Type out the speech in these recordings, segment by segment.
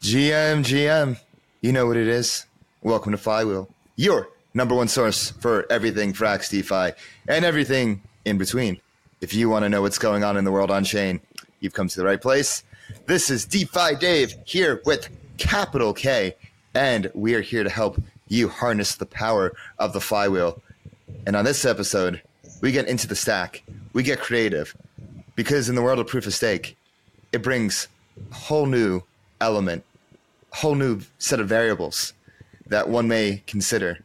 GM, GM, you know what it is. Welcome to Flywheel, your number one source for everything Frax DeFi and everything in between. If you want to know what's going on in the world on chain, you've come to the right place. This is DeFi Dave here with capital K, and we are here to help you harness the power of the flywheel. And on this episode, we get into the stack, we get creative, because in the world of proof of stake, it brings a whole new element, whole new set of variables that one may consider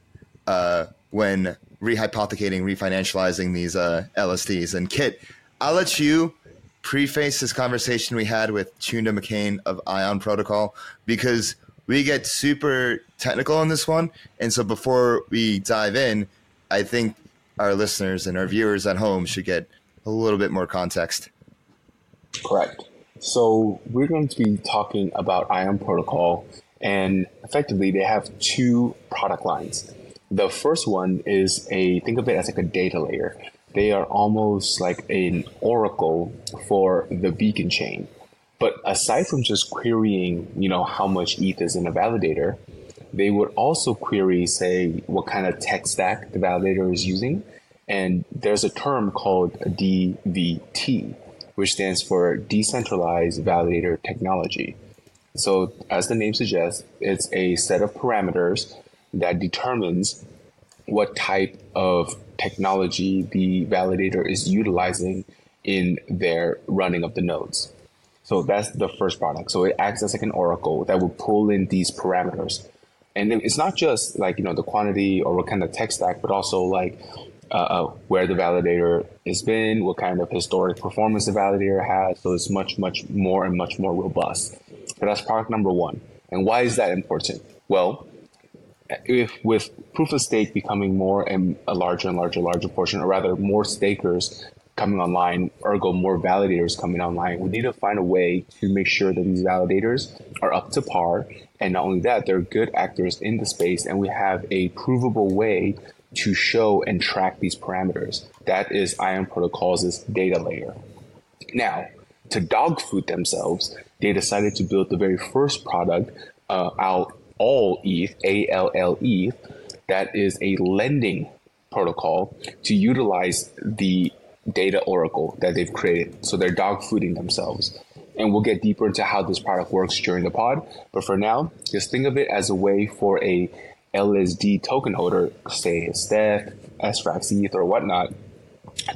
uh, when rehypothecating, refinancializing these uh, LSDs. And Kiet, I'll let you preface this conversation we had with Chunda McCain of Ion Protocol because we get super technical on this one. And so before we dive in, I think our listeners and our viewers at home should get a little bit more context. Correct. So we're going to be talking about Ion Protocol, and effectively they have two product lines. The first one is a think of it as like a data layer. They are almost like an oracle for the beacon chain. But aside from just querying, you know, how much ETH is in a validator, they would also query, say, what kind of tech stack the validator is using. And there's a term called DVT, which stands for Decentralized Validator Technology. So, as the name suggests, it's a set of parameters that determines what type of technology the validator is utilizing in their running of the nodes. So that's the first product. So it acts as like an oracle that will pull in these parameters. And it's not just like, you know, the quantity or what kind of tech stack, but also like uh, uh, where the validator has been, what kind of historic performance the validator has. So it's much, much more and much more robust. But that's product number one. And why is that important? Well, if with proof of stake becoming more and a larger and larger, larger portion, or rather more stakers coming online, ergo more validators coming online, we need to find a way to make sure that these validators are up to par. And not only that, they're good actors in the space, and we have a provable way to show and track these parameters. That is Ion Protocol's data layer. Now, to dog food themselves, they decided to build the very first product uh, out all ETH, A L L E, that is a lending protocol to utilize the data oracle that they've created. So they're dog fooding themselves. And we'll get deeper into how this product works during the pod. But for now, just think of it as a way for a LSD token holder, say stETH, SFrax ETH, or whatnot,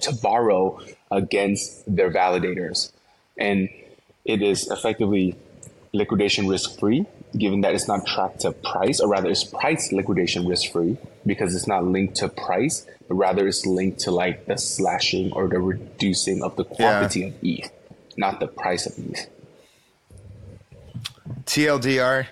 to borrow against their validators. And it is effectively liquidation risk free, given that it's not tracked to price, or rather, it's price liquidation risk free because it's not linked to price, but rather it's linked to like the slashing or the reducing of the quantity yeah. of ETH, not the price of ETH. TLDR,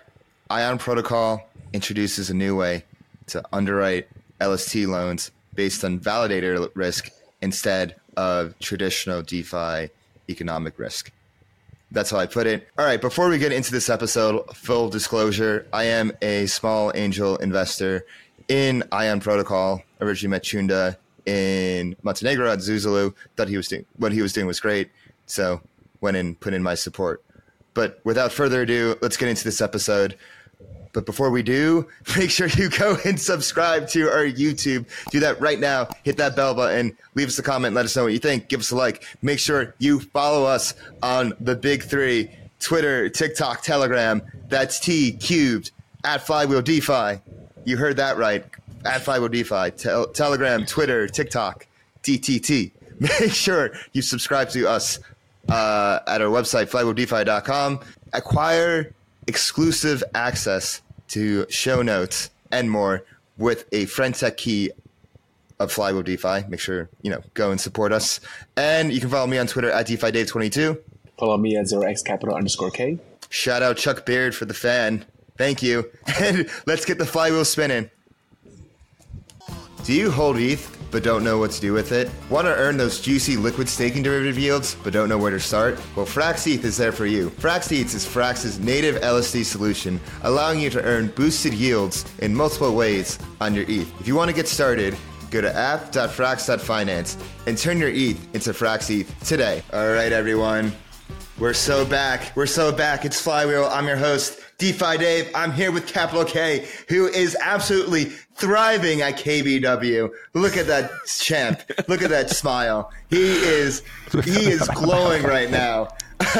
Ion Protocol introduces a new way to underwrite LST loans based on validator risk instead of traditional DeFi economic risk. That's how I put it. All right, before we get into this episode, full disclosure I am a small angel investor in Ion Protocol. Originally met Chunda in Montenegro at Zuzalu. Thought he was doing what he was doing was great. So went in, put in my support. But without further ado, let's get into this episode. But before we do, make sure you go and subscribe to our YouTube. Do that right now. Hit that bell button. Leave us a comment. Let us know what you think. Give us a like. Make sure you follow us on the big three Twitter, TikTok, Telegram. That's T cubed at Flywheel DeFi. You heard that right. At Flywheel DeFi. Te- Telegram, Twitter, TikTok, TTT. Make sure you subscribe to us uh, at our website, flywheeldefi.com. Acquire exclusive access to show notes and more with a friend Friendtech key of Flywheel DeFi. Make sure, you know, go and support us. And you can follow me on Twitter at DeFiDave22. Follow me at 0x capital underscore K. Shout out Chuck Beard for the fan. Thank you. And let's get the flywheel spinning. Do you hold ETH but don't know what to do with it? Want to earn those juicy liquid staking derivative yields but don't know where to start? Well, FraxETH is there for you. FraxETH is Frax's native LSD solution, allowing you to earn boosted yields in multiple ways on your ETH. If you want to get started, go to app.frax.finance and turn your ETH into FraxETH today. All right, everyone. We're so back. We're so back. It's Flywheel. I'm your host, DeFi Dave. I'm here with Capital K, who is absolutely thriving at KBW. Look at that champ. Look at that smile. He is he is glowing right now. um,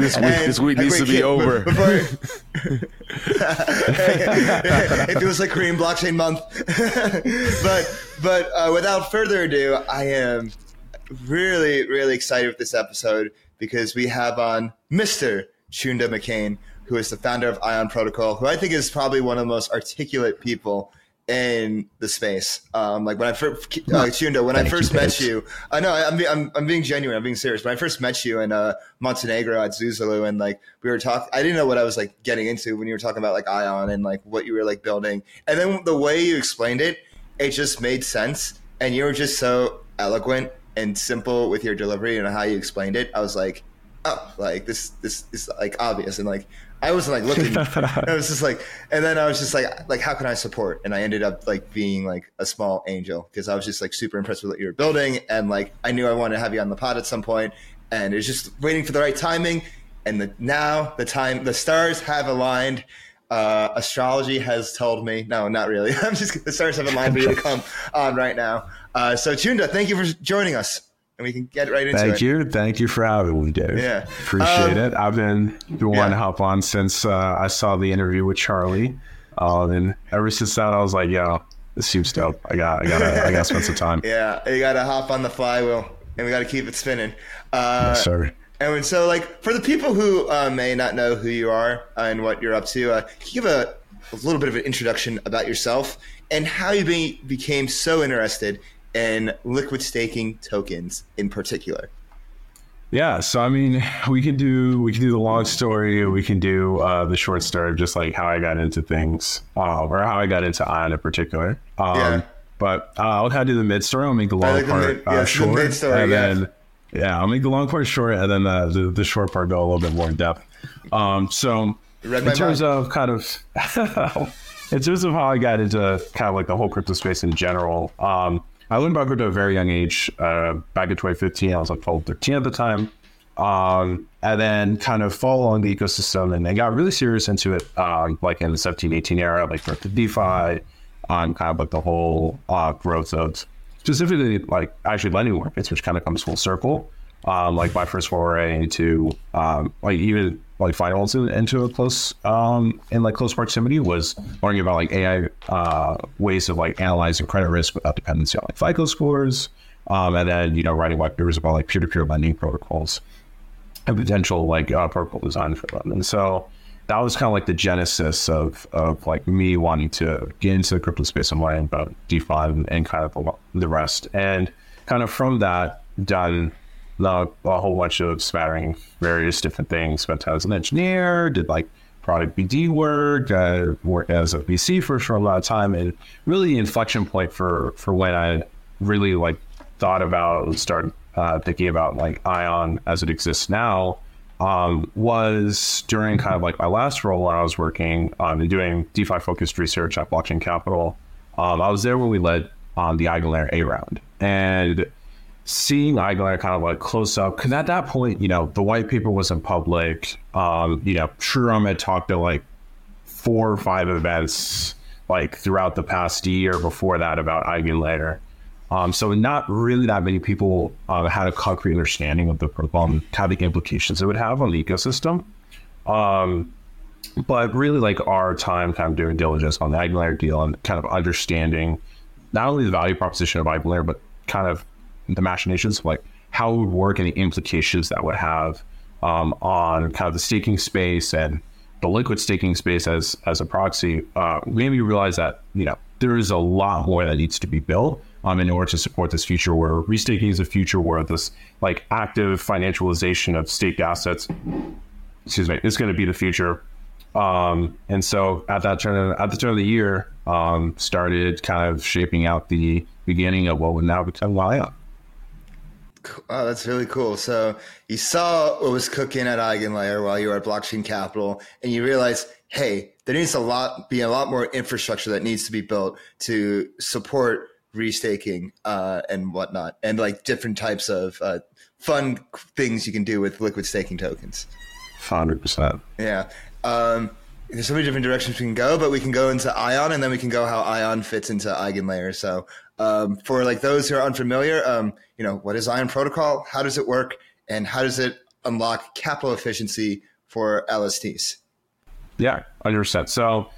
this week, this week needs to be over. Before, it feels like Korean Blockchain Month. but but uh, without further ado, I am really, really excited with this episode because we have on Mr. Chunda McCain, who is the founder of Ion Protocol, who I think is probably one of the most articulate people in the space. Um, like when I first, uh, Chunda, when I first met you, I know I'm, I'm, I'm being genuine, I'm being serious. When I first met you in uh, Montenegro at Zuzalu, and like we were talking, I didn't know what I was like getting into when you were talking about like Ion and like what you were like building, and then the way you explained it, it just made sense, and you were just so eloquent and simple with your delivery and how you explained it, I was like, oh, like this, this is like obvious. And like, I wasn't like looking, I was just like, and then I was just like, like, how can I support? And I ended up like being like a small angel because I was just like super impressed with what you were building. And like, I knew I wanted to have you on the pod at some point and it's just waiting for the right timing. And the, now the time, the stars have aligned. Uh, astrology has told me, no, not really. I'm just, the stars have aligned for you to come on right now. Uh, so, Chunda, thank you for joining us. And we can get right into thank it. Thank you. Thank you for having me, Dave. Yeah. Appreciate um, it. I've been wanting yeah. to hop on since uh, I saw the interview with Charlie. Uh, and ever since that, I was like, yo, this seems dope. I got, I got, I got to spend some time. Yeah, you got to hop on the flywheel, and we got to keep it spinning. Uh, yes, sir. And so, like, for the people who uh, may not know who you are and what you're up to, uh, can you give a, a, little bit of an introduction about yourself and how you be, became so interested and liquid staking tokens in particular? Yeah, so I mean, we can do we can do the long story, we can do uh, the short story, of just like how I got into things, uh, or how I got into Ion in particular. Um, yeah. But uh, I'll kind of do the mid story. I'll make the long like part the mid, uh, short, the story, and yeah. then yeah, I'll make the long part short, and then the, the, the short part go a little bit more in depth. Um, so in terms mind. of kind of in terms of how I got into kind of like the whole crypto space in general. Um, I learned about crypto at a very young age. Uh, back in 2015, I was like 12, 13 at the time. Um, and then kind of follow along the ecosystem and then got really serious into it, uh, like in the 17, 18 era, like the DeFi, on kind of like the whole uh, growth of specifically like actually lending markets, which kind of comes full circle. Um, like my first foray into um, like even like finals into a close um, in like close proximity was learning about like AI uh, ways of like analyzing credit risk without dependency on like FICO scores, um, and then you know writing white papers about like peer-to-peer lending protocols and potential like uh, protocol design for them. And so that was kind of like the genesis of of like me wanting to get into the crypto space and learning about DeFi and, and kind of the rest. And kind of from that, done a, whole bunch of spattering various different things. Spent time as an engineer, did like product BD work, uh, worked as a VC for, a lot of time, and really the inflection point for for when I really like thought about and started uh, thinking about like Ion as it exists now. Um, was during kind of like my last role when I was working um, doing DeFi focused research at Blockchain Capital. Um, I was there when we led on the Eigenlayer A round. And seeing Eigenlayer kind of like close up, because at that point, you know, the white paper wasn't public. Um, you know, Sreeram had talked to like four or five events like throughout the past year before that about Eigenlayer. Um, so not really that many people uh, had a concrete understanding of the and how the implications it would have on the ecosystem. Um, but really like our time kind of doing diligence on the Eigenlayer deal and kind of understanding not only the value proposition of Eigenlayer, but kind of the machinations of like how it would work and the implications that would have um, on kind of the staking space and the liquid staking space as as a proxy, uh, made me realize that you know there is a lot more that needs to be built um, in order to support this future where restaking is a future where this like active financialization of staked assets, excuse me, is going to be the future. Um, and so at that turn at the turn of the year, um, started kind of shaping out the beginning of what would now become Ion. Oh, that's really cool. So you saw what was cooking at Eigenlayer while you were at Blockchain Capital, and you realized, hey, there needs a lot be a lot more infrastructure that needs to be built to support restaking uh, and whatnot, and like different types of uh, fun things you can do with liquid staking tokens. Hundred percent. Yeah. Um, there's so many different directions we can go, but we can go into Ion, and then we can go how Ion fits into EigenLayer. So, um, for like those who are unfamiliar, um, you know, what is Ion Protocol? How does it work? And how does it unlock capital efficiency for LSTs? Yeah, understand. So,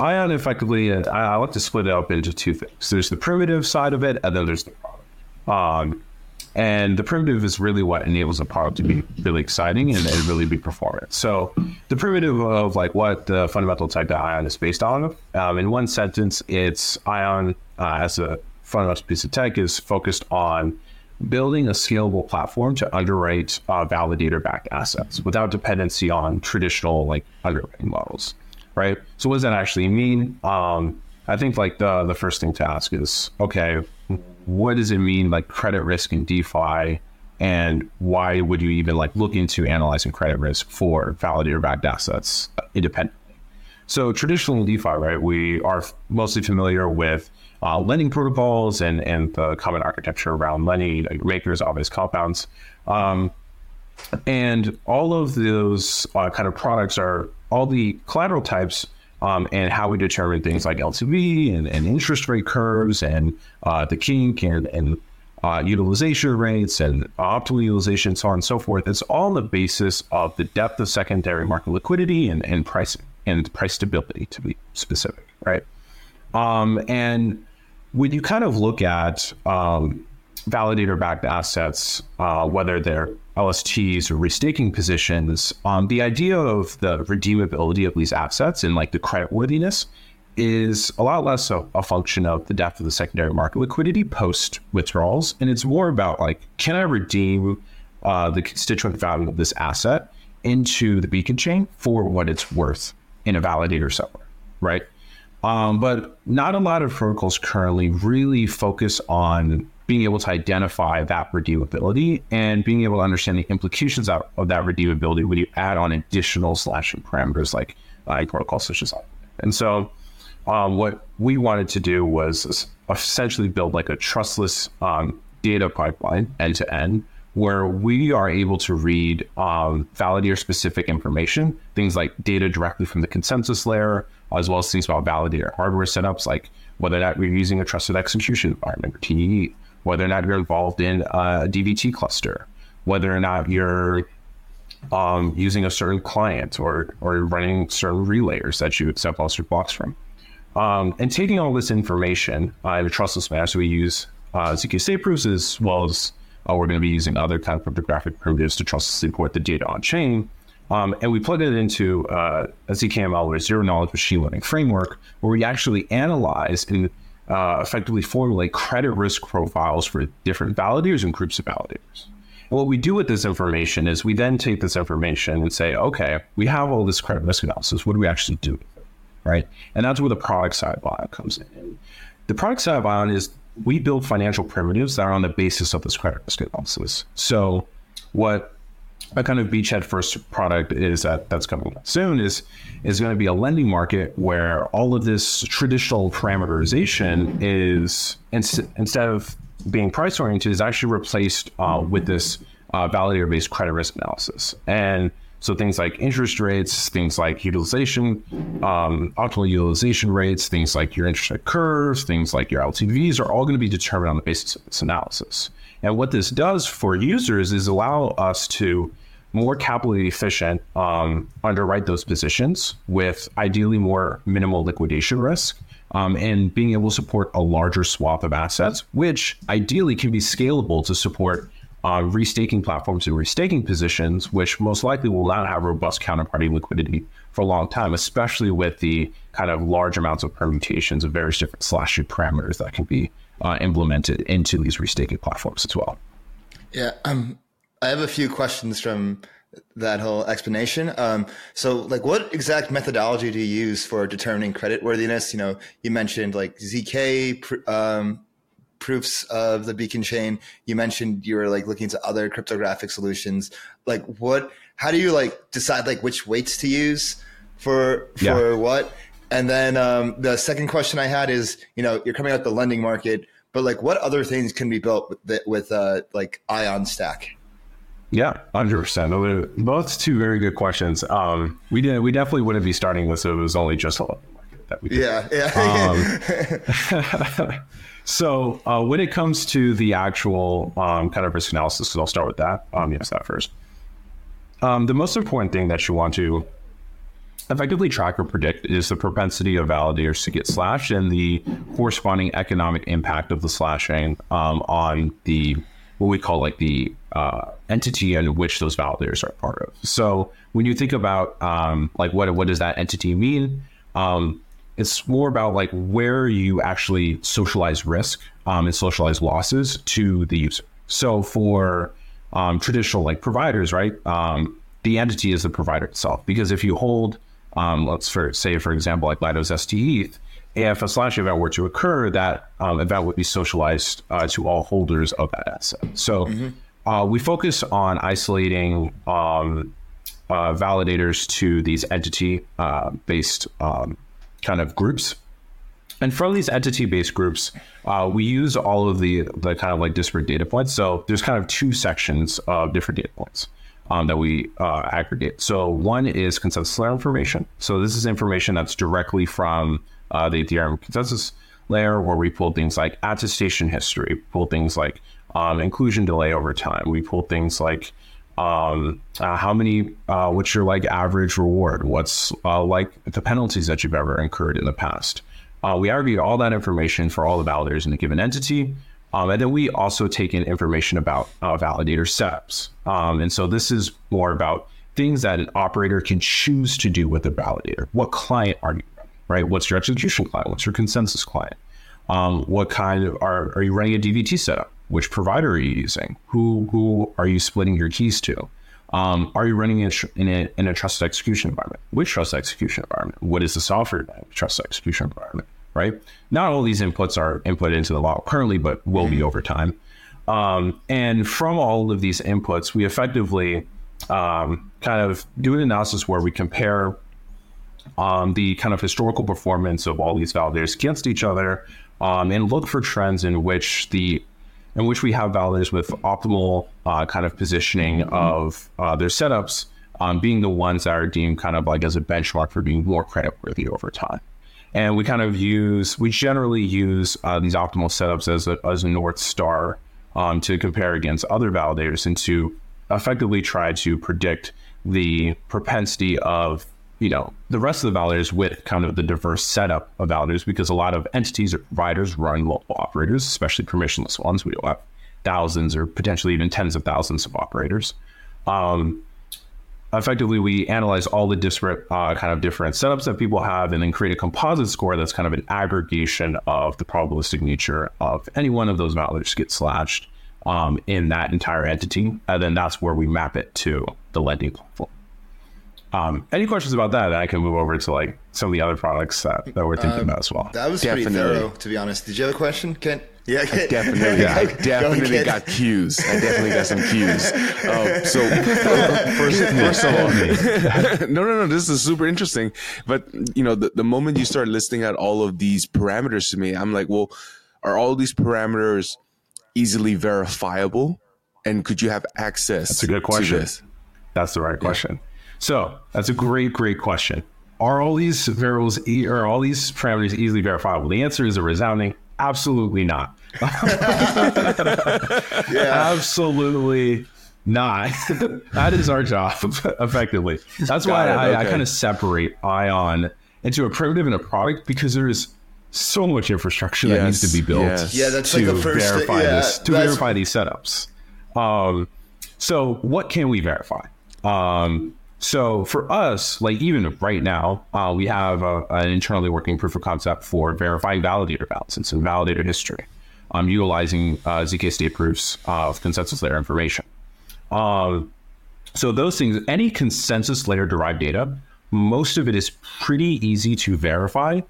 Ion effectively, I, I like to split it up into two things. There's the primitive side of it, and then there's the product. Um, and the primitive is really what enables a product to be really exciting and, and, really be performant. So the primitive of like what the fundamental type that Ion is based on, um, in one sentence, it's Ion uh, as a fundamental piece of tech is focused on building a scalable platform to underwrite uh, validator-backed assets without dependency on traditional like underwriting models, right? So what does that actually mean? Um, I think like the the first thing to ask is okay, what does it mean like credit risk in DeFi, and why would you even like look into analyzing credit risk for validator backed assets independently? So traditionally in DeFi, right, we are mostly familiar with uh, lending protocols and and the common architecture around lending, like makers, Aave's compounds. Um, and all of those uh, kind of products are all the collateral types um, and how we determine things like LTV and, and interest rate curves and uh, the kink and, and uh, utilization rates and optimal utilization, so on and so forth. It's all on the basis of the depth of secondary market liquidity and, and pricing and price stability, to be specific, right? Um, and when you kind of look at um, validator backed assets, uh, whether they're LSTs or restaking positions, um, the idea of the redeemability of these assets and like the creditworthiness is a lot less a, a, function of the depth of the secondary market liquidity post withdrawals. And it's more about like, can I redeem uh, the constituent value of this asset into the beacon chain for what it's worth in a validator somewhere, right? Um, but not a lot of protocols currently really focus on being able to identify that redeemability and being able to understand the implications of, of that redeemability when you add on additional slashing parameters like uh, protocols such as and so um, what we wanted to do was essentially build like a trustless um, data pipeline end to end where we are able to read um, validator specific information things like data directly from the consensus layer as well as things about validator hardware setups like whether or not we're using a trusted execution environment or TEE whether or not you're involved in a DVT cluster, whether or not you're um, using a certain client or or running certain relayers that you accept Ulster blocks from. Um, and taking all this information uh, in a trustless manner, so we use uh, ZK state proofs as well as uh, we're going to be using other kind of cryptographic primitives to trustlessly port the data on chain. Um, and we plug it into uh, a ZKML or zero knowledge machine learning framework where we actually analyze and uh, effectively formulate credit risk profiles for different validators and groups of validators. And what we do with this information is we then take this information and say, okay, we have all this credit risk analysis. What do we actually do? Right. And that's where the product side of comes in. The product side of is we build financial primitives that are on the basis of this credit risk analysis. So what a kind of beachhead first product is that that's coming soon is is going to be a lending market where all of this traditional parameterization is instead of being price oriented is actually replaced uh, with this uh, validator based credit risk analysis and so things like interest rates, things like utilization, um, optimal utilization rates, things like your interest rate curves, things like your LTVs are all going to be determined on the basis of this analysis. And what this does for users is allow us to more capital efficient um, underwrite those positions with ideally more minimal liquidation risk um, and being able to support a larger swath of assets, which ideally can be scalable to support uh, restaking platforms and restaking positions, which most likely will not have robust counterparty liquidity for a long time, especially with the kind of large amounts of permutations of various different slashing parameters that can be uh, implemented into these restaking platforms as well. Yeah, um, I have a few questions from that whole explanation. Um, so, like, what exact methodology do you use for determining credit worthiness? You know, you mentioned like ZK um, proofs of the beacon chain. You mentioned you were like looking into other cryptographic solutions. Like, what? How do you like decide like which weights to use for for yeah. what? And then um, the second question I had is, you know, you're coming out the lending market, but like, what other things can be built with, with uh, like Ion Stack? Yeah, hundred percent. Both two very good questions. Um, we did. We definitely wouldn't be starting this if it was only just a market that we. Did. Yeah, yeah. Um, so uh, when it comes to the actual um, kind of risk analysis, because I'll start with that. Um, yes, that first. Um, the most important thing that you want to effectively track or predict is the propensity of validators to get slashed and the corresponding economic impact of the slashing um, on the what we call like the uh, entity in which those validators are part of. So when you think about um, like what what does that entity mean? Um, it's more about like where you actually socialize risk um, and socialize losses to the user. So for um, traditional like providers, right? Um, the entity is the provider itself. Because if you hold, um, let's for, say for example, like Lido's ST if a slash event were to occur, that um, event would be socialized uh, to all holders of that asset. So mm-hmm. uh, we focus on isolating um, uh, validators to these entity uh, based um, kind of groups. And from these entity based groups, uh, we use all of the, the kind of like disparate data points. So there's kind of two sections of different data points. Um, that we uh, aggregate. So one is consensus layer information. So this is information that's directly from uh, the Ethereum consensus layer, where we pull things like attestation history, pull things like um, inclusion delay over time. We pull things like um, uh, how many, uh, what's your like average reward? What's uh, like the penalties that you've ever incurred in the past? Uh, we aggregate all that information for all the validators in a given entity. Um, and then we also take in information about uh, validator setups. Um, and so this is more about things that an operator can choose to do with a validator. What client are you right? What's your execution client? What's your consensus client? Um, what kind of are, are you running a DVT setup? Which provider are you using? Who who are you splitting your keys to? Um, are you running in a, in a trusted execution environment? Which trusted execution environment? What is the software trusted execution environment? Right? Not all these inputs are input into the law currently, but will be over time. Um, and from all of these inputs, we effectively um, kind of do an analysis where we compare um, the kind of historical performance of all these validators against each other um, and look for trends in which the in which we have validators with optimal uh, kind of positioning mm-hmm. of uh, their setups um, being the ones that are deemed kind of like as a benchmark for being more creditworthy over time. And we kind of use, we generally use uh, these optimal setups as a, as a North Star um, to compare against other validators and to effectively try to predict the propensity of you know, the rest of the validators with kind of the diverse setup of validators because a lot of entities or providers run multiple operators, especially permissionless ones. We have thousands or potentially even tens of thousands of operators. Um, effectively, we analyze all the disparate uh, kind of different setups that people have and then create a composite score that's kind of an aggregation of the probabilistic nature of any one of those validators get slashed um, in that entire entity. And then that's where we map it to the lending platform. Um, any questions about that? I can move over to like some of the other products that, that we're thinking um, about as well. That was definitely. pretty thorough, to be honest. Did you have a question, Kiet? Yeah, I definitely, yeah, I definitely Go got cues. I definitely got some cues. Um, so first, first of all, no, no, no, this is super interesting. But you know, the, the moment you start listing out all of these parameters to me, I'm like, well, are all these parameters easily verifiable? And could you have access? That's a good question. That's the right question. Yeah. So that's a great, great question. Are all these variables e- or all these parameters easily verifiable? The answer is a resounding absolutely not. yeah. Absolutely not. that is our job, effectively. That's why I, okay. I kind of separate Ion into a primitive and a product because there's so much infrastructure yes. that needs to be built. Yes. Yeah, that's to like the first verify yeah, this to verify these setups. Um, so what can we verify? Um, so for us, like even right now, uh, we have a, an internally working proof of concept for verifying validator balances and validator history, um, utilizing uh, zk state proofs of consensus layer information. Um, so those things, any consensus layer derived data, most of it is pretty easy to verify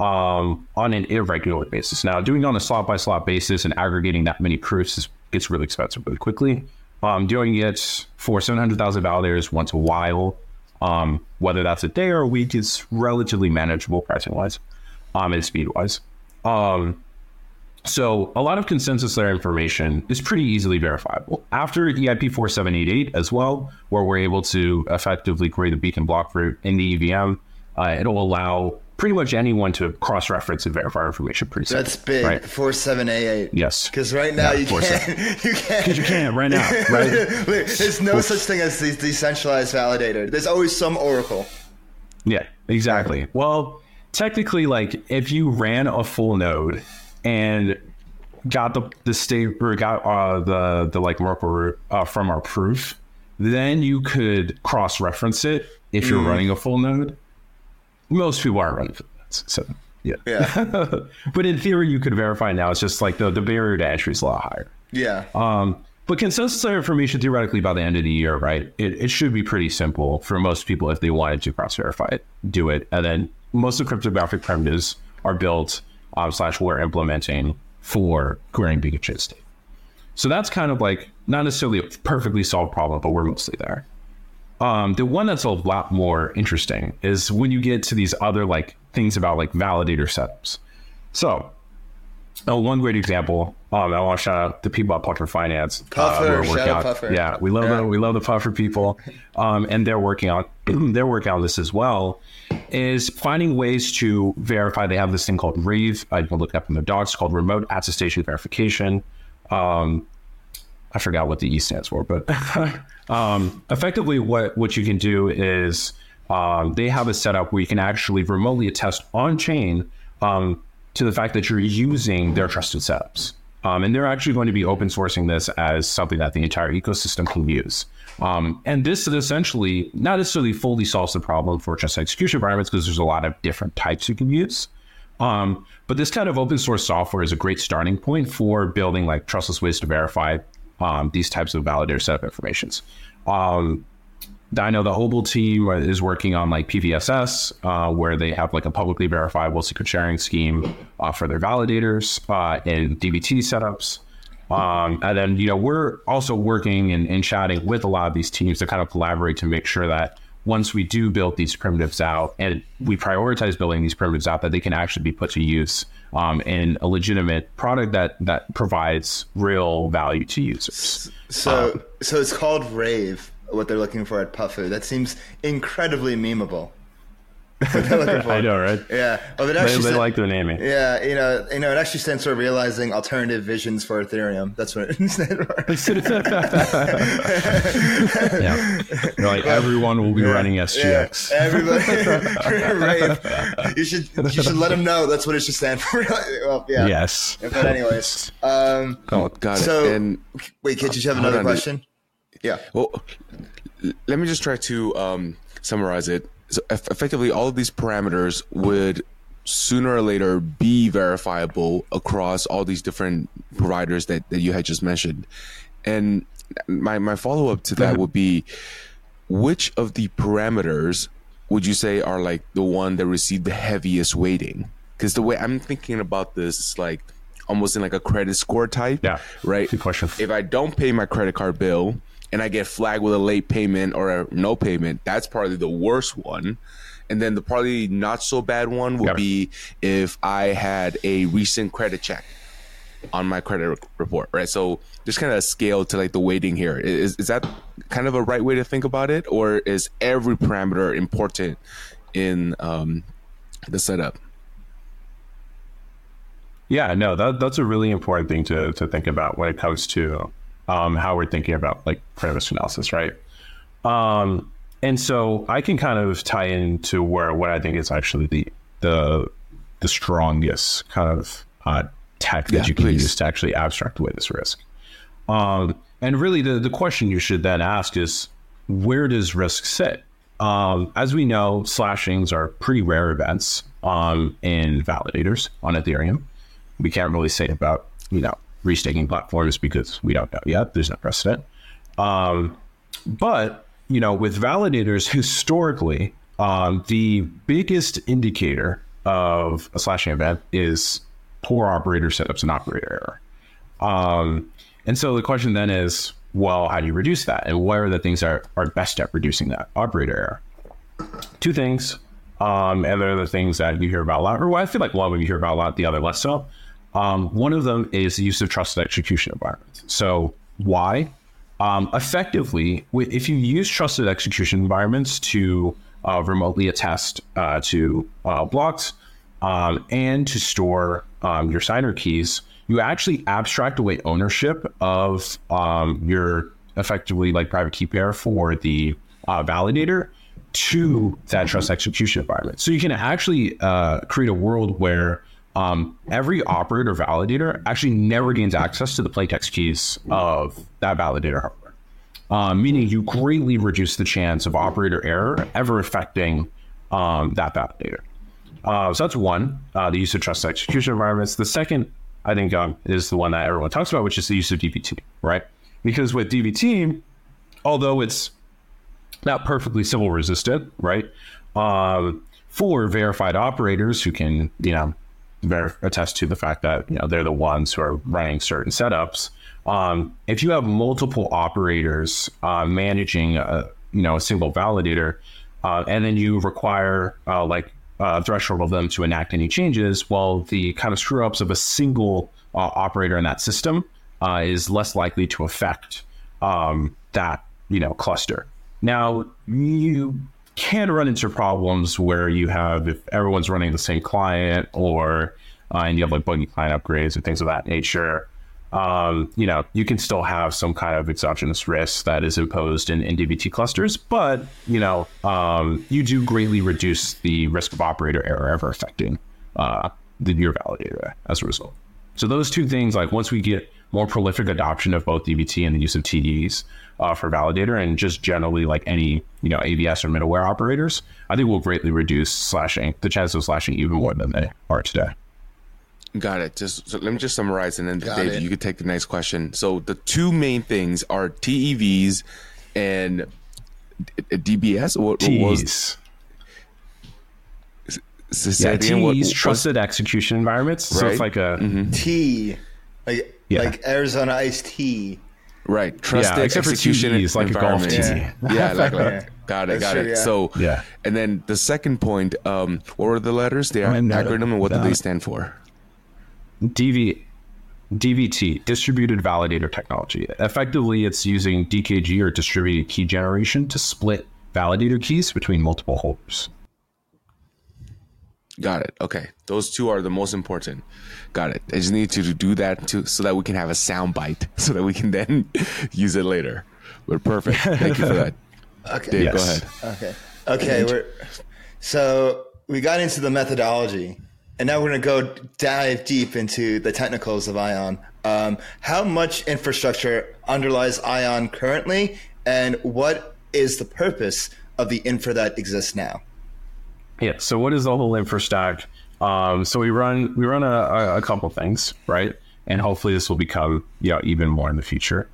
um, on an irregular basis. Now, doing on a slot by slot basis and aggregating that many proofs is, gets really expensive really quickly. Um, doing it for 700,000 validators once a while, um, whether that's a day or a week, is relatively manageable pricing wise um, and speed wise. Um, So a lot of consensus layer information is pretty easily verifiable. After EIP 4788 as well, where we're able to effectively create a beacon block root in the EVM, uh, it'll allow pretty much anyone to cross-reference and verify information pretty simple. That's big. Right? 4788. Yes. Because right now yeah, you, can't, you can't. Because you can't right now. Right? There's no such thing as the decentralized validator. There's always some oracle. Yeah, exactly. Well, technically, like if you ran a full node and got the the state or got uh, the the like Merkle uh, from our proof, then you could cross reference it if you're mm. running a full node. Most people aren't running full nodes, so yeah. Yeah. but in theory, you could verify now. It's just like the the barrier to entry is a lot higher. Yeah. Um. But consensus information theoretically by the end of the year, right? It, it should be pretty simple for most people if they wanted to cross verify it, do it. And then most of the cryptographic primitives are built um, slash we're implementing for querying Beacon state. So that's kind of like not necessarily a perfectly solved problem, but we're mostly there. Um, the one that's a lot more interesting is when you get to these other like things about like validator setups. So, uh, one great example. Um, I want to shout out the people at Puffer Finance. Puffer, uh, shout out Puffer. Yeah, we love yeah. the we love the Puffer people, um, and they're working on they're working on this as well is finding ways to verify. They have this thing called RAVE. I can look up in their docs called Remote Attestation Verification. Um, I forgot what the E stands for, but um, effectively, what what you can do is um, they have a setup where you can actually remotely attest on chain um, to the fact that you're using their trusted setups. Um, and they're actually going to be open sourcing this as something that the entire ecosystem can use. Um, and this essentially not necessarily fully solves the problem for trust execution environments because there's a lot of different types you can use. Um, but this kind of open source software is a great starting point for building like trustless ways to verify um, these types of validator setup informations. Um, I know the Obol team is working on like PVSS, uh, where they have like a publicly verifiable secret sharing scheme uh, for their validators uh, and DVT setups. Um, and then, you know, we're also working and, and chatting with a lot of these teams to kind of collaborate to make sure that once we do build these primitives out and we prioritize building these primitives out, that they can actually be put to use um, in a legitimate product that that provides real value to users. So, um, so it's called Rave. What they're looking for at Puffer. That seems incredibly memeable. I know, right? Yeah. Well, it actually they, they like their naming. Yeah, you know, you know, it actually stands for realizing alternative visions for Ethereum. That's what it stands for. yeah. You're like everyone will be yeah. running SGX. Yeah. Everybody, right? You should you should let them know that's what it should stand for. well, yeah. Yes. But anyways, um, oh, got so, it. And wait, did you have another question? Yeah. Well, let me just try to um, summarize it so effectively all of these parameters would sooner or later be verifiable across all these different providers that, that you had just mentioned. And my, my follow up to that mm-hmm. would be which of the parameters would you say are like the one that received the heaviest weighting? Because the way I'm thinking about this is like almost in like a credit score type. Yeah. Right. Good question. If I don't pay my credit card bill, and I get flagged with a late payment or a no payment, that's probably the worst one. And then the probably not so bad one would be if I had a recent credit check on my credit report, right? So just kind of scale to like the weighting here. Is is that kind of a right way to think about it, or is every parameter important in um, the setup? Yeah, no, that that's a really important thing to to think about when it comes to um, how we're thinking about like premise analysis, right? Um, and so I can kind of tie into where what I think is actually the the the strongest kind of uh, tech that yeah, you can please. use to actually abstract away this risk. Um, and really, the the question you should then ask is where does risk sit? Um, as we know, slashings are pretty rare events um, in validators on Ethereum. We can't really say about you know restaking platforms because we don't know yet. There's no precedent. Um, but you know, with validators, historically, um, the biggest indicator of a slashing event is poor operator setups and operator error. Um, and so the question then is, well, how do you reduce that? And what are the things that are, are best at reducing that operator error? Two things. Um, and they're the things that you hear about a lot, or I feel like one of them you hear about a lot, the other less so Um, one of them is the use of trusted execution environments. So why? Um, effectively, if you use trusted execution environments to uh, remotely attest uh, to uh, blocks um, and to store um, your signer keys, you actually abstract away ownership of um, your effectively like private key pair for the uh, validator to that trust execution environment. So you can actually uh, create a world where um, every operator validator actually never gains access to the plaintext keys of that validator hardware, um, meaning you greatly reduce the chance of operator error ever affecting um, that validator. Uh, so that's one, uh, the use of trusted execution environments. The second, I think, um, is the one that everyone talks about, which is the use of DVT, right? Because with DVT, although it's not perfectly Sybil resistant, right? Um, for verified operators who can, you know, attest to the fact that you know they're the ones who are running certain setups. Um, if you have multiple operators uh, managing a you know a single validator, uh, and then you require uh, like a threshold of them to enact any changes, well, the kind of screw ups of a single uh, operator in that system uh, is less likely to affect um, that you know cluster. Now you can run into problems where you have if everyone's running the same client or uh, and you have like buggy client upgrades or things of that nature. Um, you know, you can still have some kind of exogenous risk that is imposed in, in DVT clusters, but you know, um, you do greatly reduce the risk of operator error ever affecting uh, the, your validator as a result. So those two things, like once we get more prolific adoption of both DVT and the use of TDs uh, for validator, and just generally like any you know AVS or middleware operators, I think will greatly reduce slashing the chances of slashing even more than they are today. Got it. Just so let me just summarize, and then Got Dave, it. you could take the next question. So the two main things are TEVs and DBS. What, what was? yeah, TEs, trusted execution environments. Right? So it's like a mm-hmm. T, like yeah. like Arizona iced tea. Right. Trusted yeah, execution for T's, like a golf tee. Yeah, yeah like, like, got it, got true, it. Yeah. So yeah, and then the second point, um, what were the letters? The acronym, and what do they stand for? DV, DVT, distributed validator technology. Effectively, it's using DKG or distributed key generation to split validator keys between multiple holders. Got it. Okay. Those two are the most important. Got it. I just need you to do that to, so that we can have a sound bite so that we can then use it later. We're perfect. Thank you for that. Okay. Dave, yes. go ahead. Okay. Okay. We're, so we got into the methodology and now we're going to go dive deep into the technicals of Ion. Um, how much infrastructure underlies Ion currently, and what is the purpose of the infra that exists now? Yeah. So, what is the whole infra stack? Um, so we run we run a, a, couple things, right? And hopefully this will become you know even more in the future.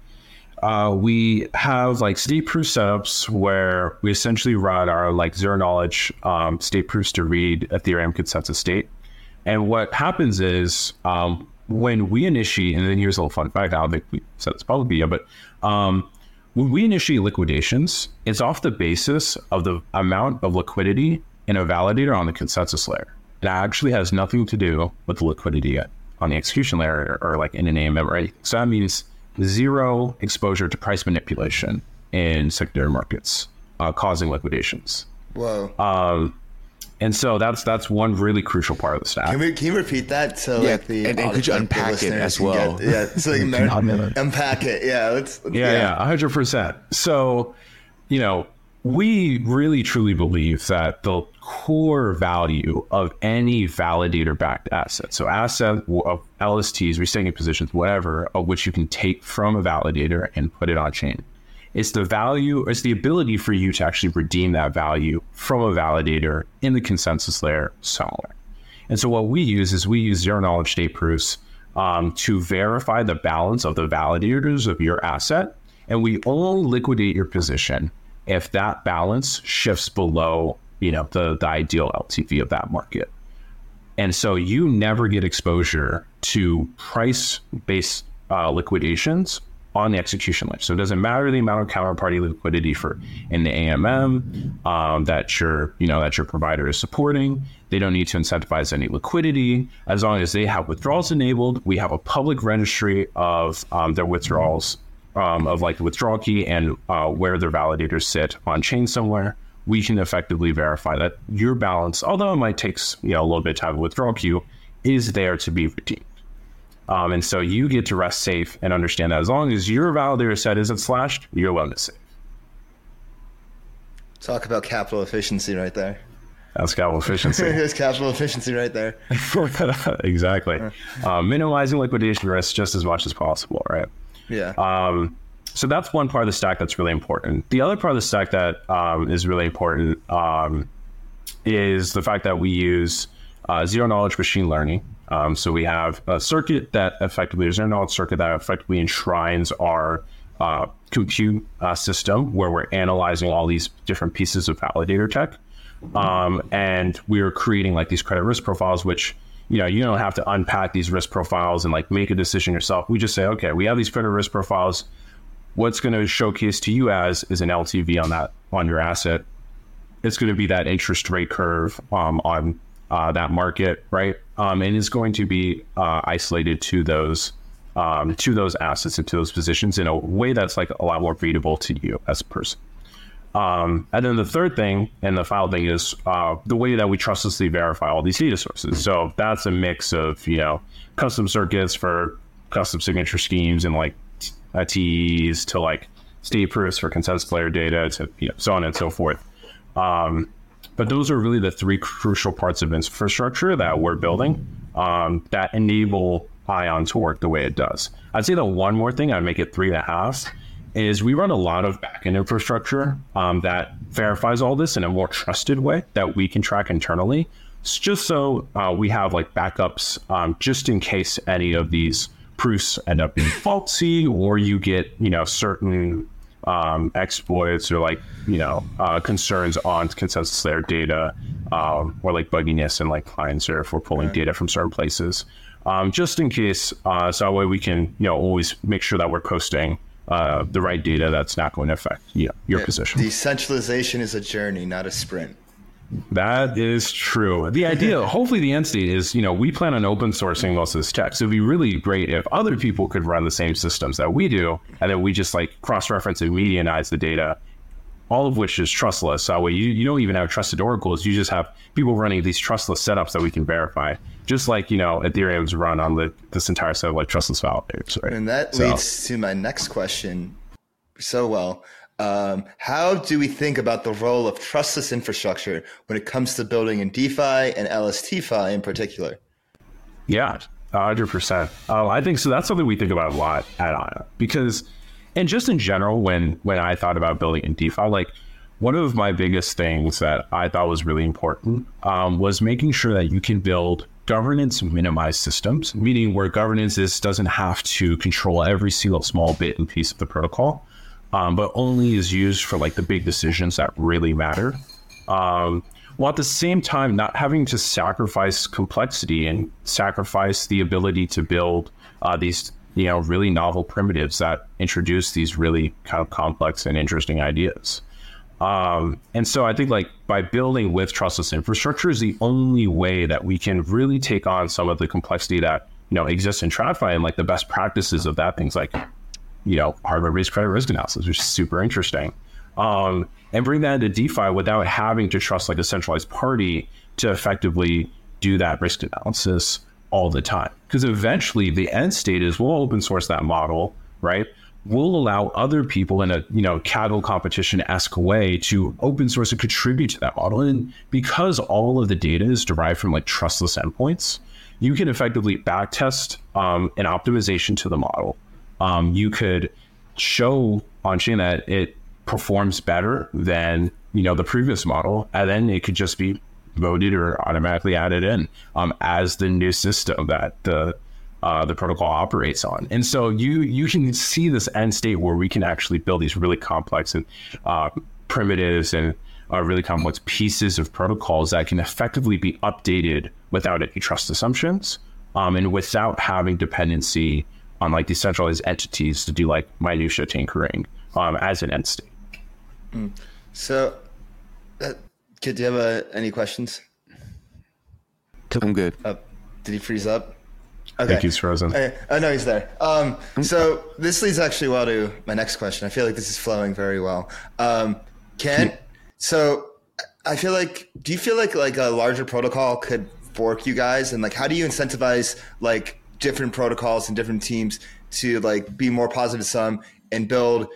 Uh, we have like state proof setups where we essentially run our like zero knowledge um, state proofs to read Ethereum consensus state and what happens is um, when we initiate, and then here's a little fun fact, I don't think we said this publicly yet, but um, when we initiate liquidations, it's off the basis of the amount of liquidity in a validator on the consensus layer. It actually has nothing to do with the liquidity on the execution layer or, or like in an AMM or anything. So that means zero exposure to price manipulation in secondary markets, uh, causing liquidations. Whoa. Um, and so that's that's one really crucial part of the stack. Can, we, can you repeat that so yeah, like the and, and could you unpack it as well? Get, yeah, so you can unpack it. Yeah, let's, let's yeah, yeah, hundred percent. So, you know, we really truly believe that the core value of any validator backed asset, so asset of LSTs, restaking positions, whatever, of which you can take from a validator and put it on chain, it's the value, it's the ability for you to actually redeem that value from a validator in the consensus layer somewhere. And so what we use is we use zero knowledge state proofs um, to verify the balance of the validators of your asset. And we only liquidate your position if that balance shifts below, you know, the, the ideal LTV of that market. And so you never get exposure to price based uh, liquidations on the execution layer. So it doesn't matter the amount of counterparty liquidity for in the AMM um, that your you know that your provider is supporting. They don't need to incentivize any liquidity as long as they have withdrawals enabled. We have a public registry of um, their withdrawals um, of like the withdrawal key and uh, where their validators sit on chain somewhere. We can effectively verify that your balance, although it might take you know a little bit of time, withdrawal queue is there to be redeemed. Um, and so you get to rest safe and understand that as long as your validator set isn't slashed, your is safe. Talk about capital efficiency right there. That's capital efficiency. There's capital efficiency right there. exactly. Um, minimizing liquidation risk just as much as possible, right? Yeah. Um, so that's one part of the stack that's really important. The other part of the stack that um, is really important um, is the fact that we use uh, zero knowledge machine learning um, so we have a circuit that effectively, there's an knowledge circuit that effectively enshrines our uh, compute uh, system where we're analyzing all these different pieces of validator tech. Um, and we're creating like these credit risk profiles, which, you know, you don't have to unpack these risk profiles and like make a decision yourself. We just say, okay, we have these credit risk profiles. What's going to showcase to you as is an LTV on that, on your asset. It's going to be that interest rate curve um, on uh, that market, right? Um, and is going to be uh, isolated to those um, to those assets and to those positions in a way that's like a lot more readable to you as a person. Um, and then the third thing and the final thing is uh, the way that we trustlessly verify all these data sources. So that's a mix of you know custom circuits for custom signature schemes and like uh, TEs to like state proofs for consensus layer data to you know, so on and so forth. Um, but those are really the three crucial parts of infrastructure that we're building um, that enable Ion to work the way it does. I'd say the one more thing, I'd make it three and a half, is we run a lot of backend infrastructure um, that verifies all this in a more trusted way that we can track internally. It's just so uh, we have like backups um, just in case any of these proofs end up being faulty or you get, you know, certain um, exploits or like you know uh, concerns on consensus layer data um, or like bugginess and like clients or if we're pulling data from certain places. Um, just in case uh, so that way we can you know always make sure that we're posting uh, the right data that's not going to affect you know, your yeah, position. decentralization is a journey not a sprint that is true. The idea, hopefully, the end state is, you know, we plan on open sourcing most of this tech. So it'd be really great if other people could run the same systems that we do, and then we just like cross reference and medianize the data, all of which is trustless. That way, you, you don't even have trusted oracles. You just have people running these trustless setups that we can verify, just like, you know, Ethereum's run on the, this entire set of like trustless validators. Right? And that so, leads to my next question so well. Um, how do we think about the role of trustless infrastructure when it comes to building in DeFi and LSTFi in particular? Yeah, 100%. Uh, I think so. That's something we think about a lot at Ion because, and just in general, when when I thought about building in DeFi, like one of my biggest things that I thought was really important um, was making sure that you can build governance minimized systems, meaning where governance is doesn't have to control every single small bit and piece of the protocol um, but only is used for like the big decisions that really matter. Um, while at the same time not having to sacrifice complexity and sacrifice the ability to build uh, these you know really novel primitives that introduce these really kind of complex and interesting ideas. Um, and so I think like by building with trustless infrastructure is the only way that we can really take on some of the complexity that you know exists in TradFi and like the best practices of that things like you know, hardware-based credit risk analysis, which is super interesting. Um, and bring that into DeFi without having to trust like a centralized party to effectively do that risk analysis all the time. Because eventually the end state is we'll open source that model, right? We'll allow other people in a you know Kaggle competition esque way to open source and contribute to that model. And because all of the data is derived from like trustless endpoints, you can effectively backtest um, an optimization to the model um, you could show on chain that it performs better than you know the previous model, and then it could just be voted or automatically added in um, as the new system that the uh, the protocol operates on. And so you you can see this end state where we can actually build these really complex and uh, primitives and uh, really complex pieces of protocols that can effectively be updated without any trust assumptions um, and without having dependency on like decentralized entities to do like minutia tinkering um, as an entity. Mm. So, uh, Kiet, do you have uh, any questions? I'm good. Uh, did he freeze up? Okay. I think he's frozen. Okay. Oh no, he's there. Um, so this leads actually well to my next question. I feel like this is flowing very well. Um, can so I feel like do you feel like like a larger protocol could fork you guys and like how do you incentivize like different protocols and different teams to like be more positive sum and build